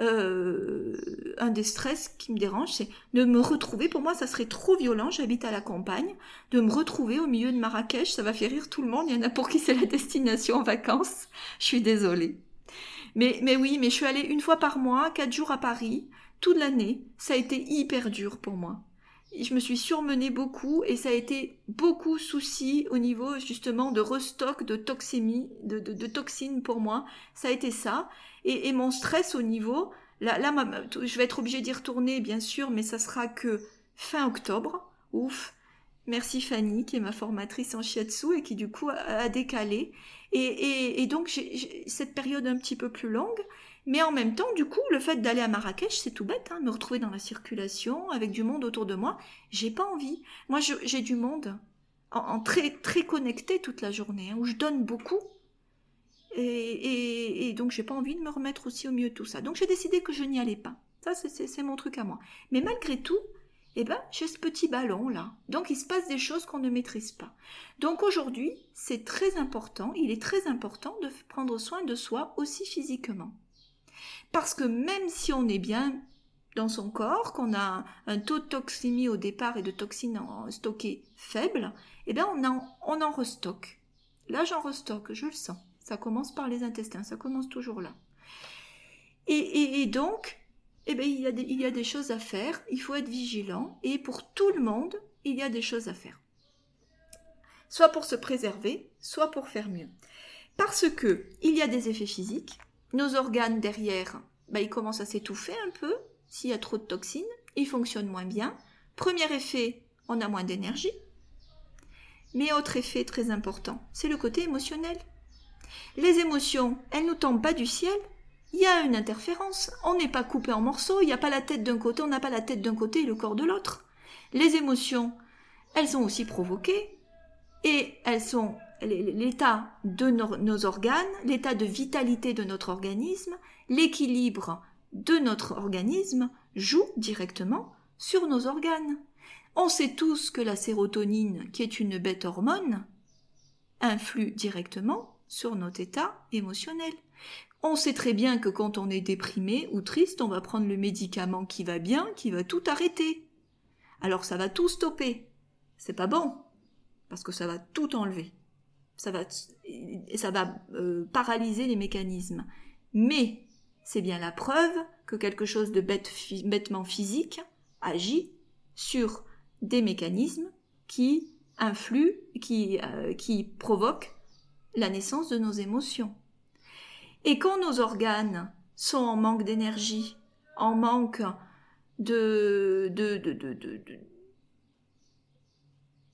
euh, un des stress qui me dérange, c'est de me retrouver. Pour moi, ça serait trop violent. J'habite à la campagne. De me retrouver au milieu de Marrakech, ça va faire rire tout le monde. Il y en a pour qui c'est la destination en vacances. Je suis désolée. Mais, mais oui, mais je suis allée une fois par mois, quatre jours à Paris toute l'année, ça a été hyper dur pour moi. Je me suis surmenée beaucoup et ça a été beaucoup souci au niveau justement de restock, de toxémie, de, toxines pour moi. Ça a été ça. Et, et mon stress au niveau, là, là je vais être obligée d'y retourner bien sûr, mais ça sera que fin octobre. Ouf. Merci Fanny, qui est ma formatrice en shiatsu et qui du coup a, décalé. Et, donc j'ai cette période un petit peu plus longue. Mais en même temps, du coup, le fait d'aller à Marrakech, c'est tout bête, hein, me retrouver dans la circulation avec du monde autour de moi, j'ai pas envie. Moi, j'ai du monde en, très très connecté toute la journée, hein, où je donne beaucoup. Et, et donc, j'ai pas envie de me remettre aussi au milieu de tout ça. Donc, j'ai décidé que je n'y allais pas. Ça, c'est mon truc à moi. Mais malgré tout, eh ben, j'ai ce petit ballon là. Donc il se passe des choses qu'on ne maîtrise pas. Donc aujourd'hui, c'est très important, il est très important de prendre soin de soi aussi physiquement. Parce que même si on est bien dans son corps, qu'on a un taux de toxémie au départ et de toxines stockées faible, eh bien on en, restocke. Là j'en restocke, je le sens. Ça commence par les intestins, ça commence toujours là. et donc, eh bien, il y, a des, il y a des choses à faire, il faut être vigilant, et pour tout le monde, il y a des choses à faire. Soit pour se préserver, soit pour faire mieux. Parce que il y a des effets physiques, nos organes derrière, ben, ils commencent à s'étouffer un peu, s'il y a trop de toxines, ils fonctionnent moins bien. Premier effet, on a moins d'énergie. Mais autre effet très important, c'est le côté émotionnel. Les émotions, elles nous tombent pas du ciel, il y a une interférence. On n'est pas coupé en morceaux, il n'y a pas la tête d'un côté, on n'a pas la tête d'un côté et le corps de l'autre. Les émotions, elles sont aussi provoquées et elles sont l'état de nos, organes, l'état de vitalité de notre organisme, l'équilibre de notre organisme joue directement sur nos organes. On sait tous que la sérotonine, qui est une bête hormone, influe directement sur notre état émotionnel. On sait très bien que quand on est déprimé ou triste, on va prendre le médicament qui va bien, qui va tout arrêter. Alors ça va tout stopper. C'est pas bon, parce que ça va tout enlever. Ça va, ça va euh, paralyser les mécanismes. Mais c'est bien la preuve que quelque chose de bêtement physique agit sur des mécanismes qui influent, qui, euh, qui provoquent la naissance de nos émotions. Et quand nos organes sont en manque d'énergie, en manque de, de, de, de,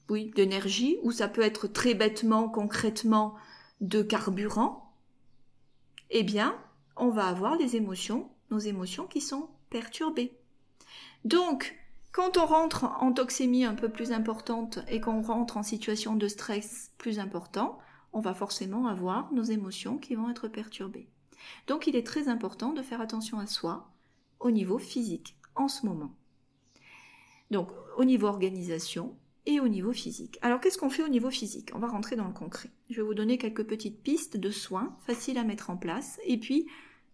oui, d'énergie, ou ça peut être très bêtement, concrètement, de carburant, eh bien, on va avoir les émotions, nos émotions qui sont perturbées. Donc, quand on rentre en toxémie un peu plus importante et qu'on rentre en situation de stress plus important, on va forcément avoir nos émotions qui vont être perturbées. Donc il est très important de faire attention à soi au niveau physique en ce moment. Donc au niveau organisation et au niveau physique. Alors qu'est-ce qu'on fait au niveau physique? On va rentrer dans le concret. Je vais vous donner quelques petites pistes de soins faciles à mettre en place et puis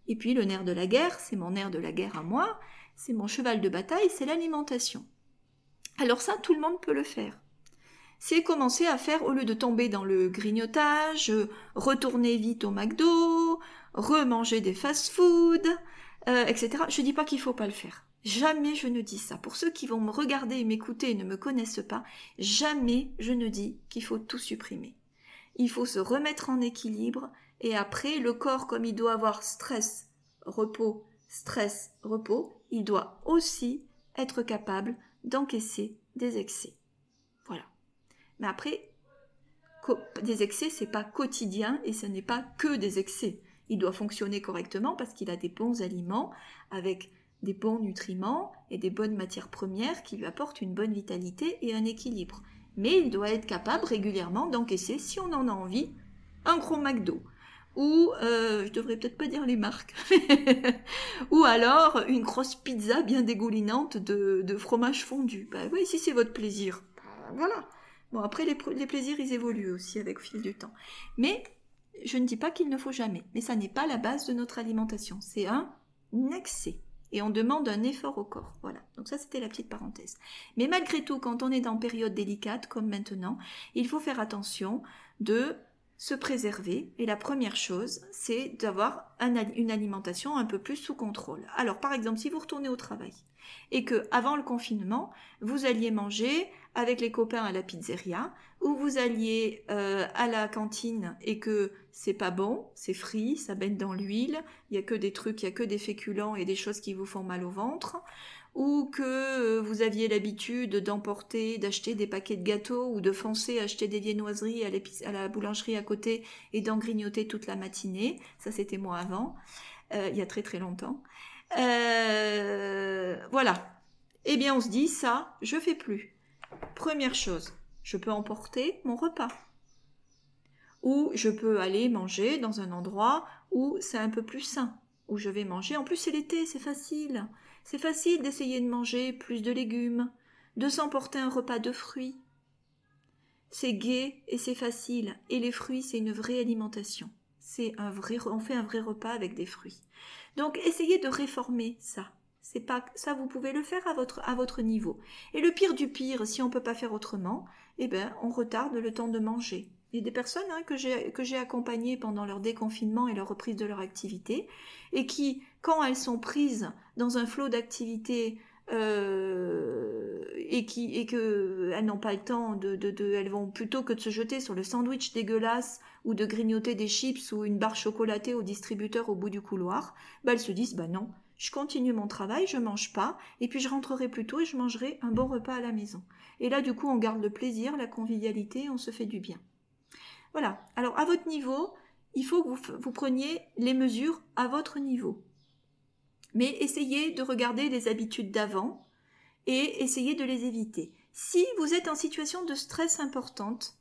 et puis le nerf de la guerre, c'est mon nerf de la guerre à moi, c'est mon cheval de bataille, c'est l'alimentation. Alors ça tout le monde peut le faire c'est commencer à faire, au lieu de tomber dans le grignotage, retourner vite au McDo, remanger des fast-foods, euh, etc. Je dis pas qu'il faut pas le faire. Jamais je ne dis ça. Pour ceux qui vont me regarder et m'écouter et ne me connaissent pas, jamais je ne dis qu'il faut tout supprimer. Il faut se remettre en équilibre et après, le corps, comme il doit avoir stress, repos, stress, repos, il doit aussi être capable d'encaisser des excès. Mais après, des excès, c'est pas quotidien et ce n'est pas que des excès. Il doit fonctionner correctement parce qu'il a des bons aliments avec des bons nutriments et des bonnes matières premières qui lui apportent une bonne vitalité et un équilibre. Mais il doit être capable régulièrement d'encaisser, si on en a envie, un gros McDo. Ou, euh, je devrais peut-être pas dire les marques, ou alors une grosse pizza bien dégoulinante de, fromage fondu. Bah oui, si c'est votre plaisir. Voilà. Bon, après, les, plaisirs, ils évoluent aussi avec fil du temps. Mais je ne dis pas qu'il ne faut jamais. Mais ça n'est pas la base de notre alimentation. C'est un excès. Et on demande un effort au corps. Voilà. Donc ça, c'était la petite parenthèse. Mais malgré tout, quand on est dans période délicate, comme maintenant, il faut faire attention de se préserver. Et la première chose, c'est d'avoir une alimentation un peu plus sous contrôle. Alors, par exemple, si vous retournez au travail et que, avant le confinement, vous alliez manger avec les copains à la pizzeria, ou vous alliez euh, à la cantine et que c'est pas bon, c'est frit, ça baigne dans l'huile, il y a que des trucs, il y a que des féculents et des choses qui vous font mal au ventre, ou que euh, vous aviez l'habitude d'emporter, d'acheter des paquets de gâteaux ou de foncer acheter des viennoiseries à, la boulangerie à côté et d'en grignoter toute la matinée. Ça, c'était moi avant, euh, il y a très très longtemps. Euh, voilà. Eh bien, on se dit, ça, je fais plus. Première chose, je peux emporter mon repas. Ou je peux aller manger dans un endroit où c'est un peu plus sain, où je vais manger. En plus, c'est l'été, c'est facile. C'est facile d'essayer de manger plus de légumes, de s'emporter un repas de fruits. C'est gai et c'est facile. Et les fruits, c'est une vraie alimentation. C'est un vrai, on fait un vrai repas avec des fruits. Donc, essayez de réformer ça. C'est pas ça, vous pouvez le faire à votre à votre niveau. Et le pire du pire, si on peut pas faire autrement, eh ben, on retarde le temps de manger. Il y a des personnes hein, que j'ai accompagnées pendant leur déconfinement et leur reprise de leur activité, et qui, quand elles sont prises dans un flot d'activité euh, et qui et que elles n'ont pas le temps de, de, de, elles vont plutôt que de se jeter sur le sandwich dégueulasse ou de grignoter des chips ou une barre chocolatée au distributeur au bout du couloir, bah elles se disent bah non, je continue mon travail, je mange pas, et puis je rentrerai plus tôt et je mangerai un bon repas à la maison. Et là, du coup, on garde le plaisir, la convivialité, on se fait du bien. Voilà. Alors, à votre niveau, il faut que vous, vous preniez les mesures à votre niveau mais essayez de regarder les habitudes d'avant et essayez de les éviter. Si vous êtes en situation de stress importante,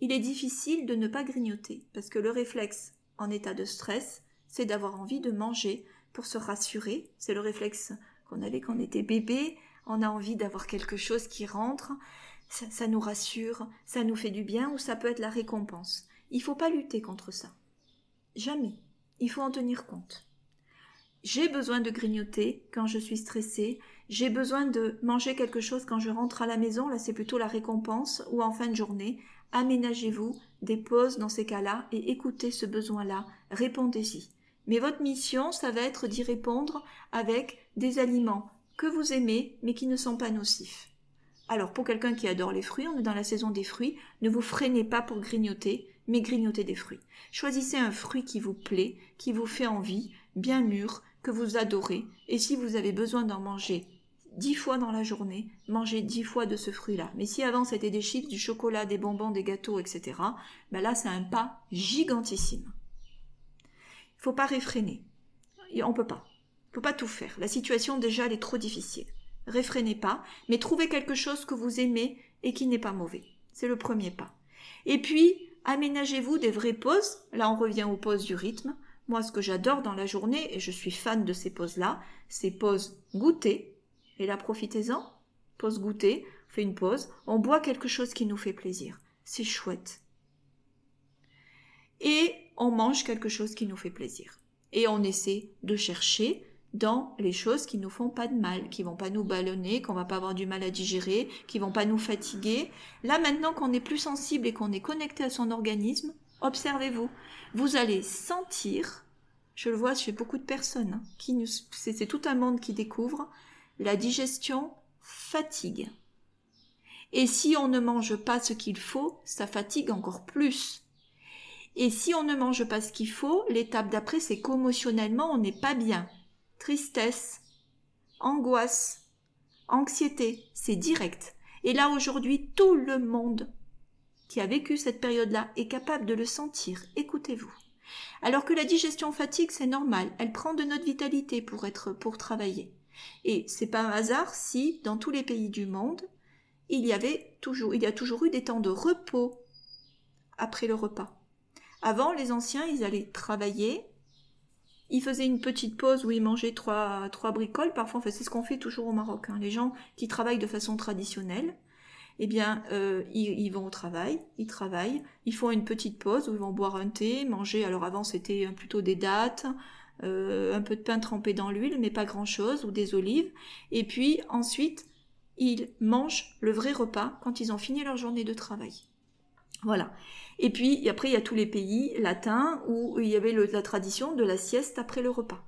il est difficile de ne pas grignoter, parce que le réflexe en état de stress, c'est d'avoir envie de manger pour se rassurer. C'est le réflexe qu'on avait quand on était bébé. On a envie d'avoir quelque chose qui rentre. Ça, nous rassure, ça nous fait du bien ou ça peut être la récompense. Il faut pas lutter contre ça. Jamais. Il faut en tenir compte. J'ai besoin de grignoter quand je suis stressée. J'ai besoin de manger quelque chose quand je rentre à la maison. Là, c'est plutôt la récompense ou en fin de journée. Aménagez-vous des pauses dans ces cas-là et écoutez ce besoin-là. Répondez-y. Mais votre mission, ça va être d'y répondre avec des aliments que vous aimez mais qui ne sont pas nocifs. Alors pour quelqu'un qui adore les fruits, on est dans la saison des fruits, ne vous freinez pas pour grignoter, mais grignotez des fruits. Choisissez un fruit qui vous plaît, qui vous fait envie, bien mûr, que vous adorez, et si vous avez besoin d'en manger dix fois dans la journée, mangez dix fois de ce fruit-là. Mais si avant c'était des chips, du chocolat, des bonbons, des gâteaux, etc., ben là c'est un pas gigantissime. Faut pas réfréner. On peut pas. On peut pas tout faire. La situation déjà elle est trop difficile. Réfrénez pas, mais trouvez quelque chose que vous aimez et qui n'est pas mauvais. C'est le premier pas. Et puis, aménagez-vous des vraies pauses. Là, on revient aux pauses du rythme. Moi, ce que j'adore dans la journée, et je suis fan de ces pauses-là, c'est pause goûter. Et là, profitez-en. Pause goûter, on fait une pause, on boit quelque chose qui nous fait plaisir. C'est chouette. Et on mange quelque chose qui nous fait plaisir. Et on essaie de chercher dans les choses qui nous font pas de mal, qui vont pas nous ballonner, qu'on va pas avoir du mal à digérer, qui vont pas nous fatiguer. Là maintenant qu'on est plus sensible et qu'on est connecté à son organisme, observez-vous. Vous allez sentir, je le vois chez beaucoup de personnes, hein, qui c'est tout un monde qui découvre, la digestion fatigue. Et si on ne mange pas ce qu'il faut, ça fatigue encore plus. Et si on ne mange pas ce qu'il faut, l'étape d'après, c'est qu'émotionnellement, on n'est pas bien. Tristesse, angoisse, anxiété, c'est direct. Et là, aujourd'hui, tout le monde qui a vécu cette période-là est capable de le sentir. Écoutez-vous. Alors que la digestion fatigue, c'est normal. Elle prend de notre vitalité pour être, pour travailler. Et c'est pas un hasard si, dans tous les pays du monde, il y avait toujours, il y a toujours eu des temps de repos après le repas. Avant, les anciens, ils allaient travailler, ils faisaient une petite pause où ils mangeaient trois, bricoles. Parfois, c'est ce qu'on fait toujours au Maroc. Hein. Les gens qui travaillent de façon traditionnelle, eh bien, euh, ils, vont au travail, ils travaillent, ils font une petite pause où ils vont boire un thé, manger. Alors avant, c'était plutôt des dattes, euh, un peu de pain trempé dans l'huile, mais pas grand-chose, ou des olives. Et puis ensuite, ils mangent le vrai repas quand ils ont fini leur journée de travail. Voilà. Et puis après, il y a tous les pays latins où il y avait la tradition de la sieste après le repas.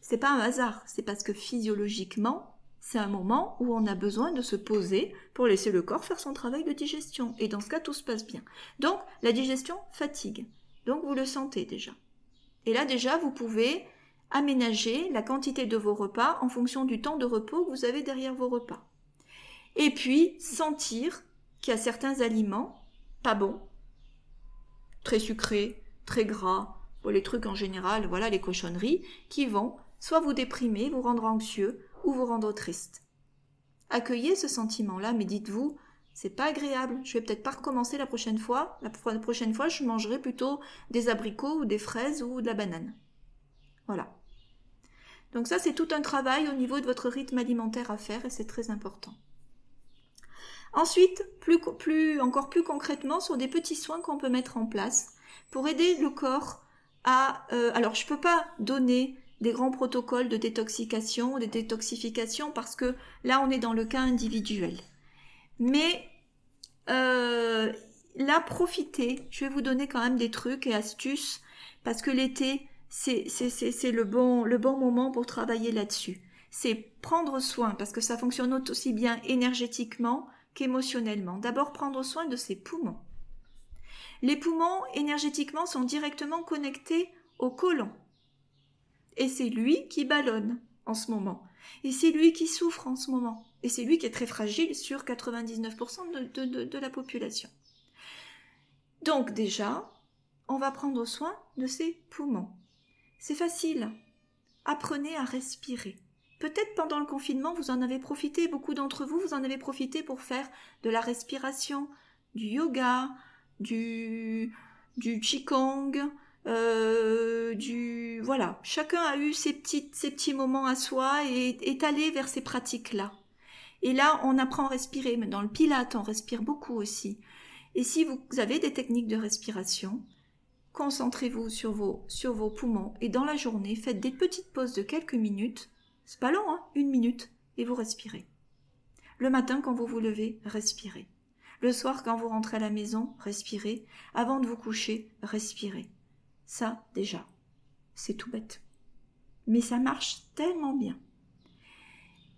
C'est pas un hasard, c'est parce que physiologiquement, c'est un moment où on a besoin de se poser pour laisser le corps faire son travail de digestion. Et dans ce cas, tout se passe bien. Donc, la digestion fatigue. Donc, vous le sentez déjà. Et là, déjà, vous pouvez aménager la quantité de vos repas en fonction du temps de repos que vous avez derrière vos repas. Et puis, sentir qu'il y a certains aliments pas bons, très sucrés, très gras, les trucs en général, voilà les cochonneries, qui vont soit vous déprimer, vous rendre anxieux ou vous rendre triste. Accueillez ce sentiment-là, mais dites-vous, c'est pas agréable. Je vais peut-être pas recommencer la prochaine fois. La prochaine fois, je mangerai plutôt des abricots ou des fraises ou de la banane. Voilà. Donc ça, c'est tout un travail au niveau de votre rythme alimentaire à faire et c'est très important. Ensuite, plus, plus, encore plus concrètement, sont des petits soins qu'on peut mettre en place pour aider le corps à... Euh, alors, je peux pas donner des grands protocoles de détoxication, de détoxification, parce que là, on est dans le cas individuel. Mais euh, là, profitez. Je vais vous donner quand même des trucs et astuces parce que l'été, c'est le bon, le bon moment pour travailler là-dessus. C'est prendre soin parce que ça fonctionne aussi bien énergétiquement qu'émotionnellement. D'abord, prendre soin de ses poumons. Les poumons, énergétiquement, sont directement connectés au côlon. Et c'est lui qui ballonne en ce moment. Et c'est lui qui souffre en ce moment. Et c'est lui qui est très fragile sur 99% de, la population. Donc déjà, on va prendre soin de ses poumons. C'est facile. Apprenez à respirer. Peut-être pendant le confinement, vous en avez profité, beaucoup d'entre vous, vous en avez profité pour faire de la respiration, du yoga, du, du qigong, euh, du voilà. Chacun a eu ses, petits moments à soi et est allé vers ces pratiques-là. Et là, on apprend à respirer. Mais dans le pilate, on respire beaucoup aussi. Et si vous avez des techniques de respiration, concentrez-vous sur vos poumons et dans la journée, faites des petites pauses de quelques minutes. C'est pas long, hein Une minute. Et vous respirez. Le matin, quand vous vous levez, respirez. Le soir, quand vous rentrez à la maison, respirez. Avant de vous coucher, respirez. Ça, déjà, c'est tout bête. Mais ça marche tellement bien.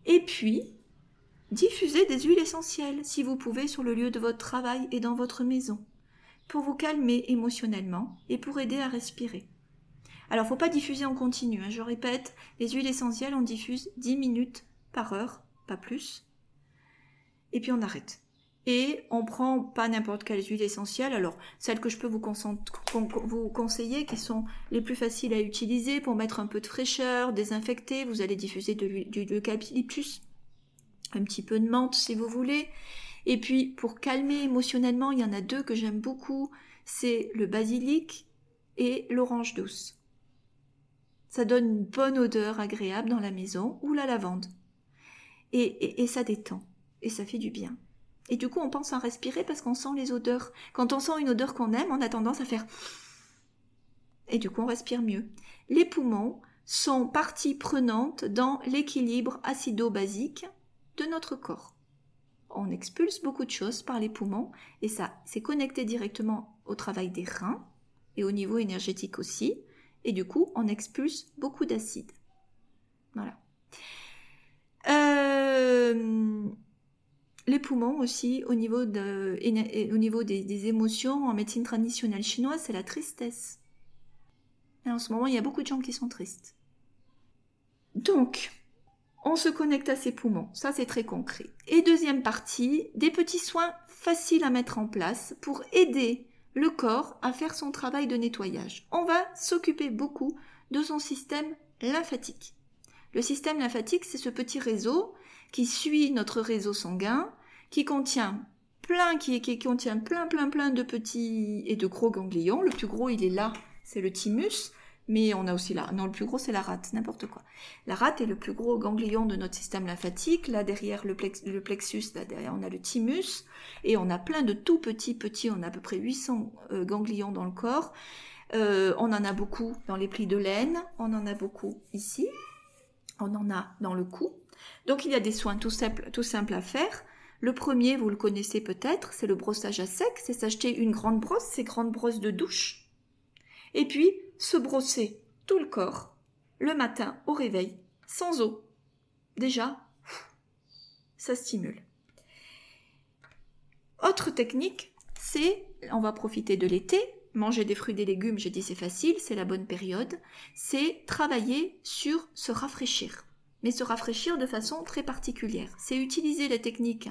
Et puis, Diffusez des huiles essentielles, si vous pouvez, sur le lieu de votre travail et dans votre maison, pour vous calmer émotionnellement et pour aider à respirer. Alors, faut pas diffuser en continu, hein, je répète, les huiles essentielles, on diffuse 10 minutes par heure, pas plus. Et puis on arrête. Et on prend pas n'importe quelles huiles essentielles, alors celles que je peux vous, conseiller, qui sont les plus faciles à utiliser pour mettre un peu de fraîcheur, désinfecter, vous allez diffuser de, de l'eucalyptus, un petit peu de menthe si vous voulez. Et puis pour calmer émotionnellement, il y en a deux que j'aime beaucoup, c'est le basilic et l'orange douce. Ça donne une bonne odeur agréable dans la maison ou la lavande. Et, ça détend et ça fait du bien. Et du coup, on pense à respirer parce qu'on sent les odeurs. Quand on sent une odeur qu'on aime, on a tendance à faire et du coup, on respire mieux. Les poumons sont partie prenante dans l'équilibre acido-basique de notre corps. On expulse beaucoup de choses par les poumons et ça, c'est connecté directement au travail des reins et au niveau énergétique aussi. Et du coup, on expulse beaucoup d'acide. Voilà. Euh, les poumons aussi, au niveau, de, au niveau des, émotions, en médecine traditionnelle chinoise, c'est la tristesse. En ce moment, il y a beaucoup de gens qui sont tristes. Donc, on se connecte à ses poumons. Ça, c'est très concret. Et deuxième partie, des petits soins faciles à mettre en place pour aider le corps à faire son travail de nettoyage. On va s'occuper beaucoup de son système lymphatique. Le système lymphatique, c'est ce petit réseau qui suit notre réseau sanguin, qui contient plein, qui, qui contient plein, plein, plein de petits et de gros ganglions. Le plus gros, il est là, c'est le thymus mais on a aussi la... Non, le plus gros, c'est la rate, n'importe quoi. La rate est le plus gros ganglion de notre système lymphatique. Là, derrière le, plexus, là, derrière, on a le thymus. Et on a plein de tout petits, petits, on a à peu près 800 euh, ganglions dans le corps. Euh, on en a beaucoup dans les plis de laine. On en a beaucoup ici. On en a dans le cou. Donc, il y a des soins tout simples, tout simples à faire. Le premier, vous le connaissez peut-être, c'est le brossage à sec. C'est s'acheter une grande brosse, ces grandes brosses de douche. Et puis, se brosser tout le corps le matin au réveil, sans eau. Déjà, ça stimule. Autre technique, c'est, on va profiter de l'été, manger des fruits des légumes, j'ai dit c'est facile, c'est la bonne période, c'est travailler sur se rafraîchir. Mais se rafraîchir de façon très particulière. C'est utiliser la technique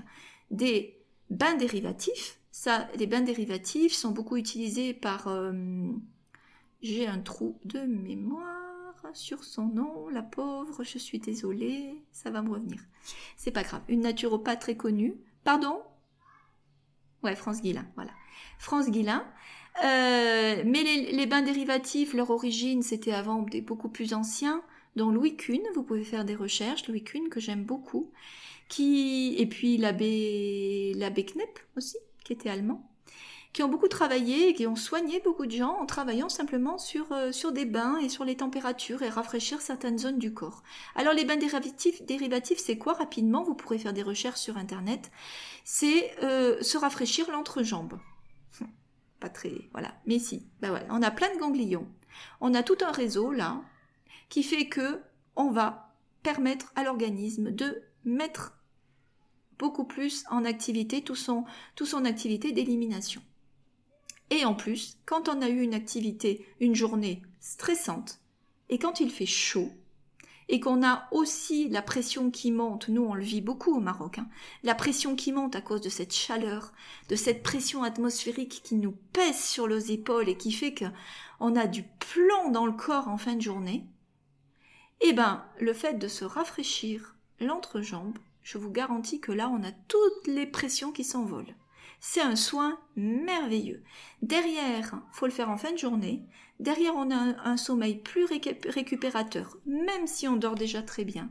des bains dérivatifs. Ça, les bains dérivatifs sont beaucoup utilisés par... Euh, j'ai un trou de mémoire sur son nom, la pauvre, je suis désolée, ça va me revenir. C'est pas grave. Une naturopathe très connue. Pardon? Ouais, France Guillain, voilà. France Guillain. Euh, mais les, bains dérivatifs, leur origine, c'était avant des beaucoup plus anciens, dont Louis Kuhn, vous pouvez faire des recherches, Louis Kuhn, que j'aime beaucoup, qui, et puis l'abbé, l'abbé Knepp aussi, qui était allemand, qui ont beaucoup travaillé et qui ont soigné beaucoup de gens en travaillant simplement sur, euh, sur des bains et sur les températures et rafraîchir certaines zones du corps. Alors les bains dérivatifs, dérivatifs c'est quoi rapidement? Vous pourrez faire des recherches sur Internet. C'est euh, se rafraîchir l'entrejambe pas très, voilà. Mais si, ben voilà, on a plein de ganglions. On a tout un réseau là qui fait que on va permettre à l'organisme de mettre beaucoup plus en activité tout son, tout son activité d'élimination. Et en plus, quand on a eu une activité, une journée stressante, et quand il fait chaud, et qu'on a aussi la pression qui monte, nous on le vit beaucoup au Maroc, hein, la pression qui monte à cause de cette chaleur, de cette pression atmosphérique qui nous pèse sur les épaules et qui fait que on a du plomb dans le corps en fin de journée, eh ben le fait de se rafraîchir l'entrejambe, je vous garantis que là on a toutes les pressions qui s'envolent. C'est un soin merveilleux. Derrière, faut le faire en fin de journée. Derrière, on a un, sommeil plus récupérateur, même si on dort déjà très bien.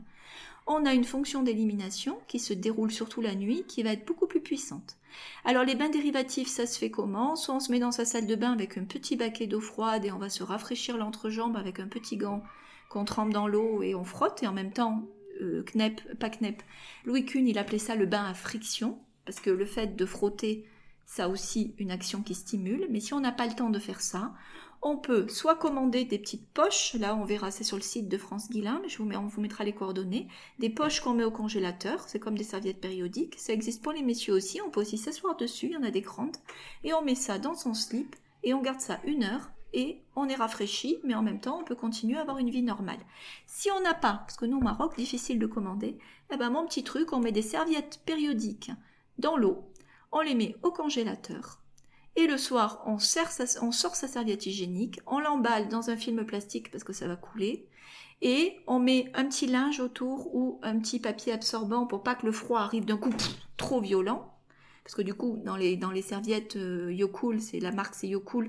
On a une fonction d'élimination qui se déroule surtout la nuit, qui va être beaucoup plus puissante. Alors les bains dérivatifs, ça se fait comment? Soit on se met dans sa salle de bain avec un petit baquet d'eau froide et on va se rafraîchir l'entrejambe avec un petit gant qu'on trempe dans l'eau et on frotte et en même temps, euh, Knep, pas Knep, Louis Kuhn, il appelait ça le bain à friction parce que le fait de frotter, ça aussi une action qui stimule, mais si on n'a pas le temps de faire ça, on peut soit commander des petites poches, là on verra c'est sur le site de France Guillain, mais on vous mettra les coordonnées, des poches qu'on met au congélateur, c'est comme des serviettes périodiques, ça existe pour les messieurs aussi, on peut aussi s'asseoir dessus, il y en a des grandes, et on met ça dans son slip, et on garde ça une heure, et on est rafraîchi, mais en même temps on peut continuer à avoir une vie normale. Si on n'a pas, parce que nous au Maroc, difficile de commander, eh ben mon petit truc, on met des serviettes périodiques dans l'eau, on les met au congélateur, et le soir on, sort sa serviette hygiénique, on l'emballe dans un film plastique parce que ça va couler, et on met un petit linge autour ou un petit papier absorbant pour pas que le froid arrive d'un coup trop violent. Parce que du coup, dans les, dans les serviettes euh, c'est la marque c'est Yocool,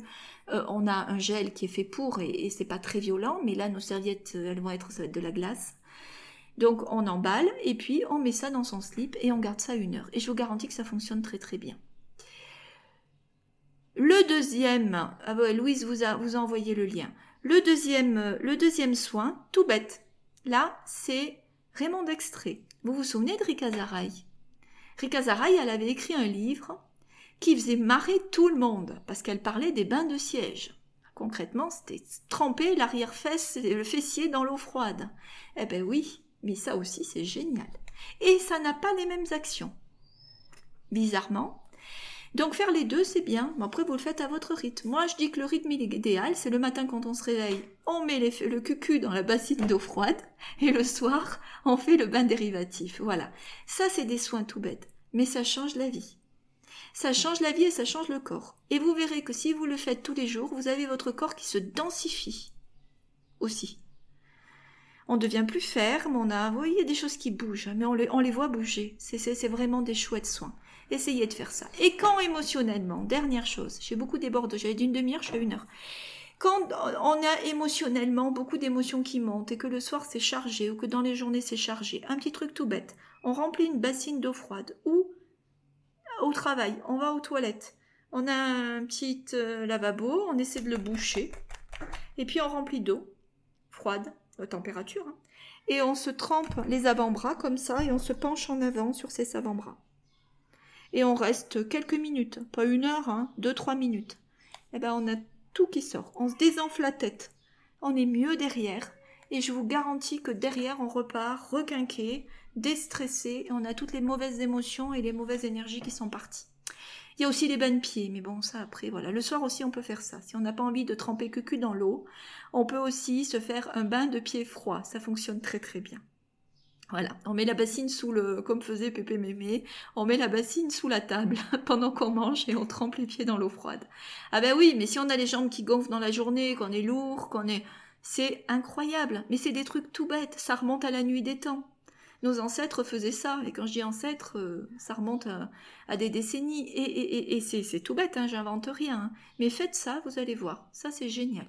euh, on a un gel qui est fait pour et, et c'est pas très violent, mais là nos serviettes, euh, elles vont être, ça va être de la glace. Donc on emballe et puis on met ça dans son slip et on garde ça une heure. Et je vous garantis que ça fonctionne très très bien. Le deuxième, ah Louise vous a, vous a envoyé le lien. Le deuxième, le deuxième soin, tout bête. Là, c'est Raymond Dextré. Vous vous souvenez de Rika Zaraï? Rika Zaraï, elle avait écrit un livre qui faisait marrer tout le monde parce qu'elle parlait des bains de siège. Concrètement, c'était tremper l'arrière-fesse, le fessier dans l'eau froide. Eh ben oui, mais ça aussi, c'est génial. Et ça n'a pas les mêmes actions. Bizarrement. Donc faire les deux, c'est bien. Mais après, vous le faites à votre rythme. Moi, je dis que le rythme idéal, c'est le matin quand on se réveille, on met le cucu dans la bassine d'eau froide, et le soir, on fait le bain dérivatif. Voilà. Ça, c'est des soins tout bêtes. Mais ça change la vie. Ça change la vie et ça change le corps. Et vous verrez que si vous le faites tous les jours, vous avez votre corps qui se densifie aussi on devient plus ferme, on a, y a des choses qui bougent, mais on, les voit bouger. C'est vraiment des chouettes soins. Essayez de faire ça. Et quand émotionnellement, dernière chose, j'ai beaucoup débordé, j'avais d'une demi-heure, je fais une heure. Quand on a émotionnellement beaucoup d'émotions qui montent et que le soir c'est chargé ou que dans les journées c'est chargé, un petit truc tout bête, on remplit une bassine d'eau froide ou au travail, on va aux toilettes, on a un petit euh, lavabo, on essaie de le boucher et puis on remplit d'eau froide température, hein. et on se trempe les avant-bras comme ça et on se penche en avant sur ses avant-bras. Et on reste quelques minutes, pas une heure, hein, deux, trois minutes. Et eh ben on a tout qui sort. On se désenfle la tête. On est mieux derrière. Et je vous garantis que derrière on repart requinqué, déstressé, et on a toutes les mauvaises émotions et les mauvaises énergies qui sont parties. Il y a aussi les bains de pieds, mais bon, ça après, voilà. Le soir aussi, on peut faire ça. Si on n'a pas envie de tremper que cul dans l'eau, on peut aussi se faire un bain de pieds froid. Ça fonctionne très très bien. Voilà, on met la bassine sous le, comme faisait Pépé Mémé, on met la bassine sous la table pendant qu'on mange et on trempe les pieds dans l'eau froide. Ah ben oui, mais si on a les jambes qui gonflent dans la journée, qu'on est lourd, qu'on est, c'est incroyable. Mais c'est des trucs tout bêtes, ça remonte à la nuit des temps. Nos ancêtres faisaient ça, et quand je dis ancêtres, euh, ça remonte à, des décennies. Et, c'est tout bête, hein, j'invente rien. Hein. Mais faites ça, vous allez voir, ça c'est génial.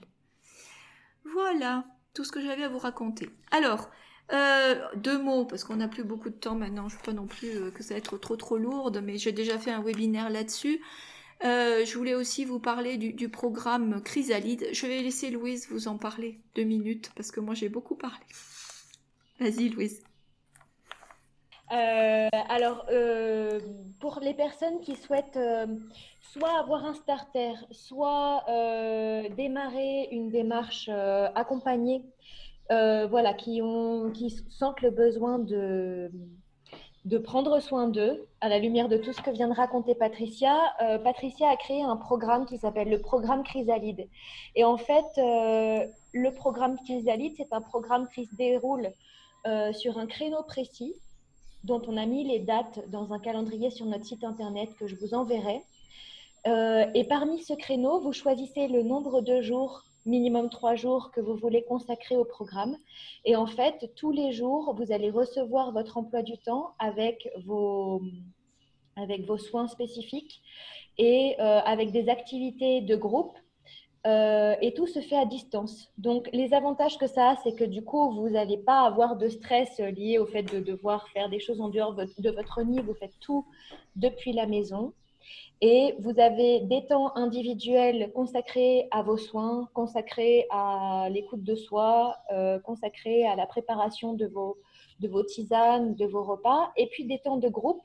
Voilà tout ce que j'avais à vous raconter. Alors, euh, deux mots, parce qu'on n'a plus beaucoup de temps maintenant, je ne veux pas non plus euh, que ça va être trop trop lourde, mais j'ai déjà fait un webinaire là-dessus. Je voulais aussi vous parler du, programme Chrysalide. Je vais laisser Louise vous en parler deux minutes, parce que moi j'ai beaucoup parlé. Vas-y Louise. Alors, pour les personnes qui souhaitent soit avoir un starter, soit démarrer une démarche accompagnée euh, voilà, qui, ont, qui sentent le besoin de, de prendre soin d'eux, à la lumière de tout ce que vient de raconter Patricia. Euh, Patricia a créé un programme qui s'appelle le programme Chrysalide. Et en fait, euh, le programme Chrysalide, c'est un programme qui se déroule sur un créneau précis, dont on a mis les dates dans un calendrier sur notre site internet que je vous enverrai. et parmi ce créneau, vous choisissez le nombre de jours minimum trois jours que vous voulez consacrer au programme. Et en fait, tous les jours, vous allez recevoir votre emploi du temps avec vos, avec vos soins spécifiques et euh, avec des activités de groupe. Euh, et tout se fait à distance. Donc, les avantages que ça a, c'est que du coup, vous n'allez pas avoir de stress lié au fait de devoir faire des choses en dehors de votre nid. Vous faites tout depuis la maison. Et vous avez des temps individuels consacrés à vos soins, consacrés à l'écoute de soi, euh, consacrés à la préparation de vos, de vos tisanes, de vos repas, et puis des temps de groupe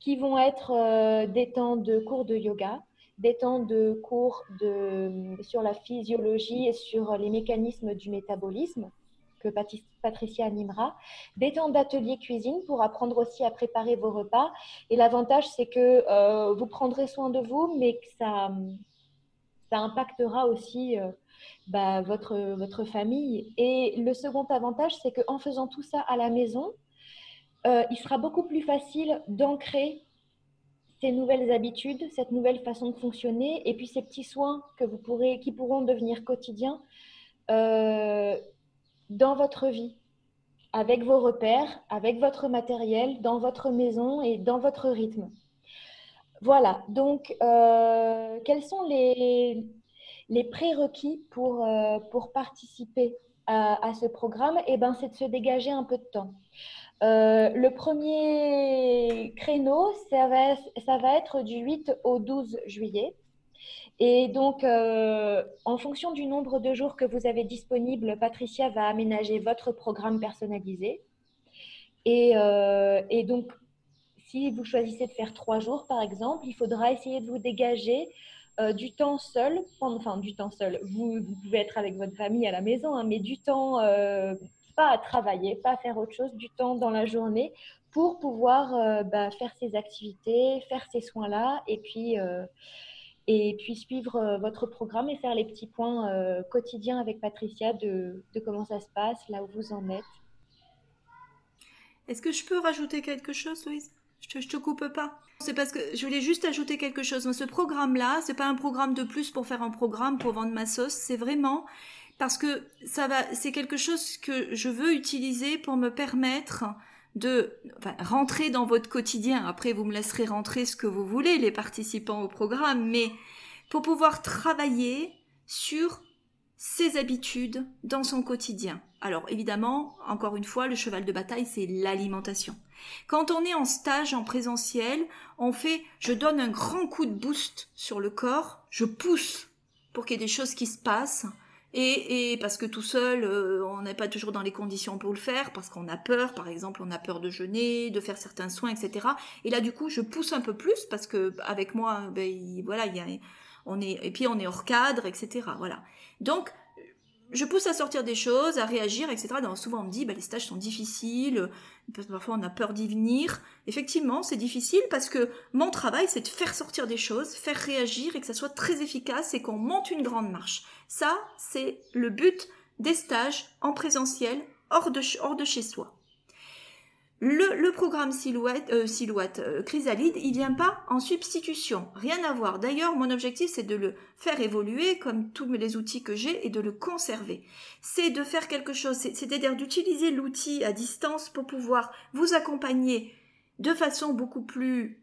qui vont être euh, des temps de cours de yoga, des temps de cours sur la physiologie et sur les mécanismes du métabolisme, Patricia animera, des temps d'atelier cuisine pour apprendre aussi à préparer vos repas. Et l'avantage, c'est que euh, vous prendrez soin de vous, mais que ça, impactera aussi euh, bah, votre, votre famille. Et le second avantage, c'est qu'en faisant tout ça à la maison, euh, il sera beaucoup plus facile d'ancrer ces nouvelles habitudes, cette nouvelle façon de fonctionner, et puis ces petits soins que vous pourrez, qui pourront devenir quotidiens dans votre vie, avec vos repères, avec votre matériel, dans votre maison et dans votre rythme. Voilà, donc euh, quels sont les, les prérequis pour, euh, pour participer à, ce programme? Eh ben, c'est de se dégager un peu de temps. Euh, le premier créneau, ça va, être du 8 au 12 juillet. Et donc, euh, en fonction du nombre de jours que vous avez disponible, Patricia va aménager votre programme personnalisé. Et, euh, et, donc, si vous choisissez de faire trois jours, par exemple, il faudra essayer de vous dégager du temps seul, enfin du temps seul, vous, vous, pouvez être avec votre famille à la maison, hein, mais du temps, pas à travailler, pas à faire autre chose, du temps dans la journée pour pouvoir bah, faire ces activités, faire ces soins-là, et puis et puis suivre euh, votre programme et faire les petits points euh, quotidiens avec Patricia de, comment ça se passe, là où vous en êtes. Est-ce que je peux rajouter quelque chose, Louise? Je te, te coupe pas. C'est parce que je voulais juste ajouter quelque chose. Ce programme-là, c'est pas un programme de plus pour faire un programme pour vendre ma sauce. C'est vraiment parce que ça va, c'est quelque chose que je veux utiliser pour me permettre de rentrer dans votre quotidien. Après, vous me laisserez rentrer ce que vous voulez, les participants au programme, mais pour pouvoir travailler sur ses habitudes dans son quotidien. Alors évidemment, encore une fois, le cheval de bataille, c'est l'alimentation. Quand on est en stage en présentiel, on fait, je donne un grand coup de boost sur le corps, je pousse pour qu'il y ait des choses qui se passent, et, parce que tout seul, euh, on n'est pas toujours dans les conditions pour le faire, parce qu'on a peur, par exemple, on a peur de jeûner, de faire certains soins, etc. Et là, du coup, je pousse un peu plus parce que avec moi, ben, voilà, on est, et puis on est hors cadre, etc. Voilà. Donc, je pousse à sortir des choses, à réagir, etc. Donc, souvent on me dit, bah, les stages sont difficiles, parfois on a peur d'y venir. Effectivement, c'est difficile parce que mon travail, c'est de faire sortir des choses, faire réagir et que ça soit très efficace et qu'on monte une grande marche. Ça, c'est le but des stages en présentiel hors de chez soi. Le, programme Silhouette, euh, euh, Chrysalide, il vient pas en substitution, rien à voir. D'ailleurs, mon objectif, c'est de le faire évoluer comme tous les outils que j'ai et de le conserver. C'est de faire quelque chose, c'est-à-dire d'utiliser l'outil à distance pour pouvoir vous accompagner de façon beaucoup plus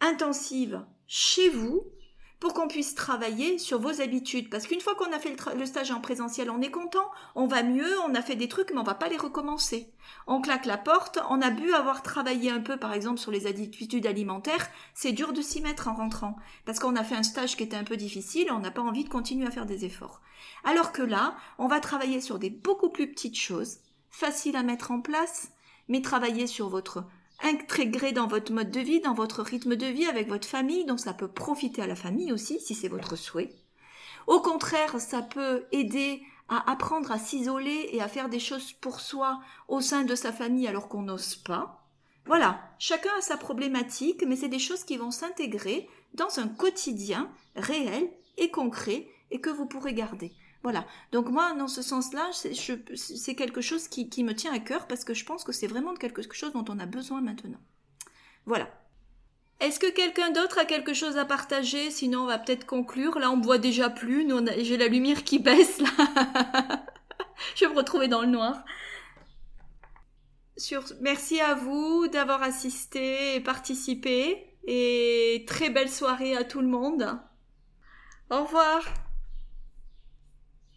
intensive chez vous, pour qu'on puisse travailler sur vos habitudes. Parce qu'une fois qu'on a fait le, stage en présentiel, on est content, on va mieux, on a fait des trucs, mais on va pas les recommencer. On claque la porte, on a bu avoir travaillé un peu, par exemple, sur les habitudes alimentaires, c'est dur de s'y mettre en rentrant. Parce qu'on a fait un stage qui était un peu difficile, on n'a pas envie de continuer à faire des efforts. Alors que là, on va travailler sur des beaucoup plus petites choses, faciles à mettre en place, mais travailler sur votre intégré dans votre mode de vie, dans votre rythme de vie avec votre famille, donc ça peut profiter à la famille aussi si c'est votre souhait. Au contraire, ça peut aider à apprendre à s'isoler et à faire des choses pour soi au sein de sa famille alors qu'on n'ose pas. Voilà, chacun a sa problématique, mais c'est des choses qui vont s'intégrer dans un quotidien réel et concret et que vous pourrez garder. Voilà. Donc moi, dans ce sens-là, c'est quelque chose qui, me tient à cœur parce que je pense que c'est vraiment quelque chose dont on a besoin maintenant. Voilà. Est-ce que quelqu'un d'autre a quelque chose à partager? Sinon, on va peut-être conclure. Là, on ne voit déjà plus. J'ai la lumière qui baisse je vais me retrouver dans le noir. Merci à vous d'avoir assisté et participé. Et très belle soirée à tout le monde. Au revoir.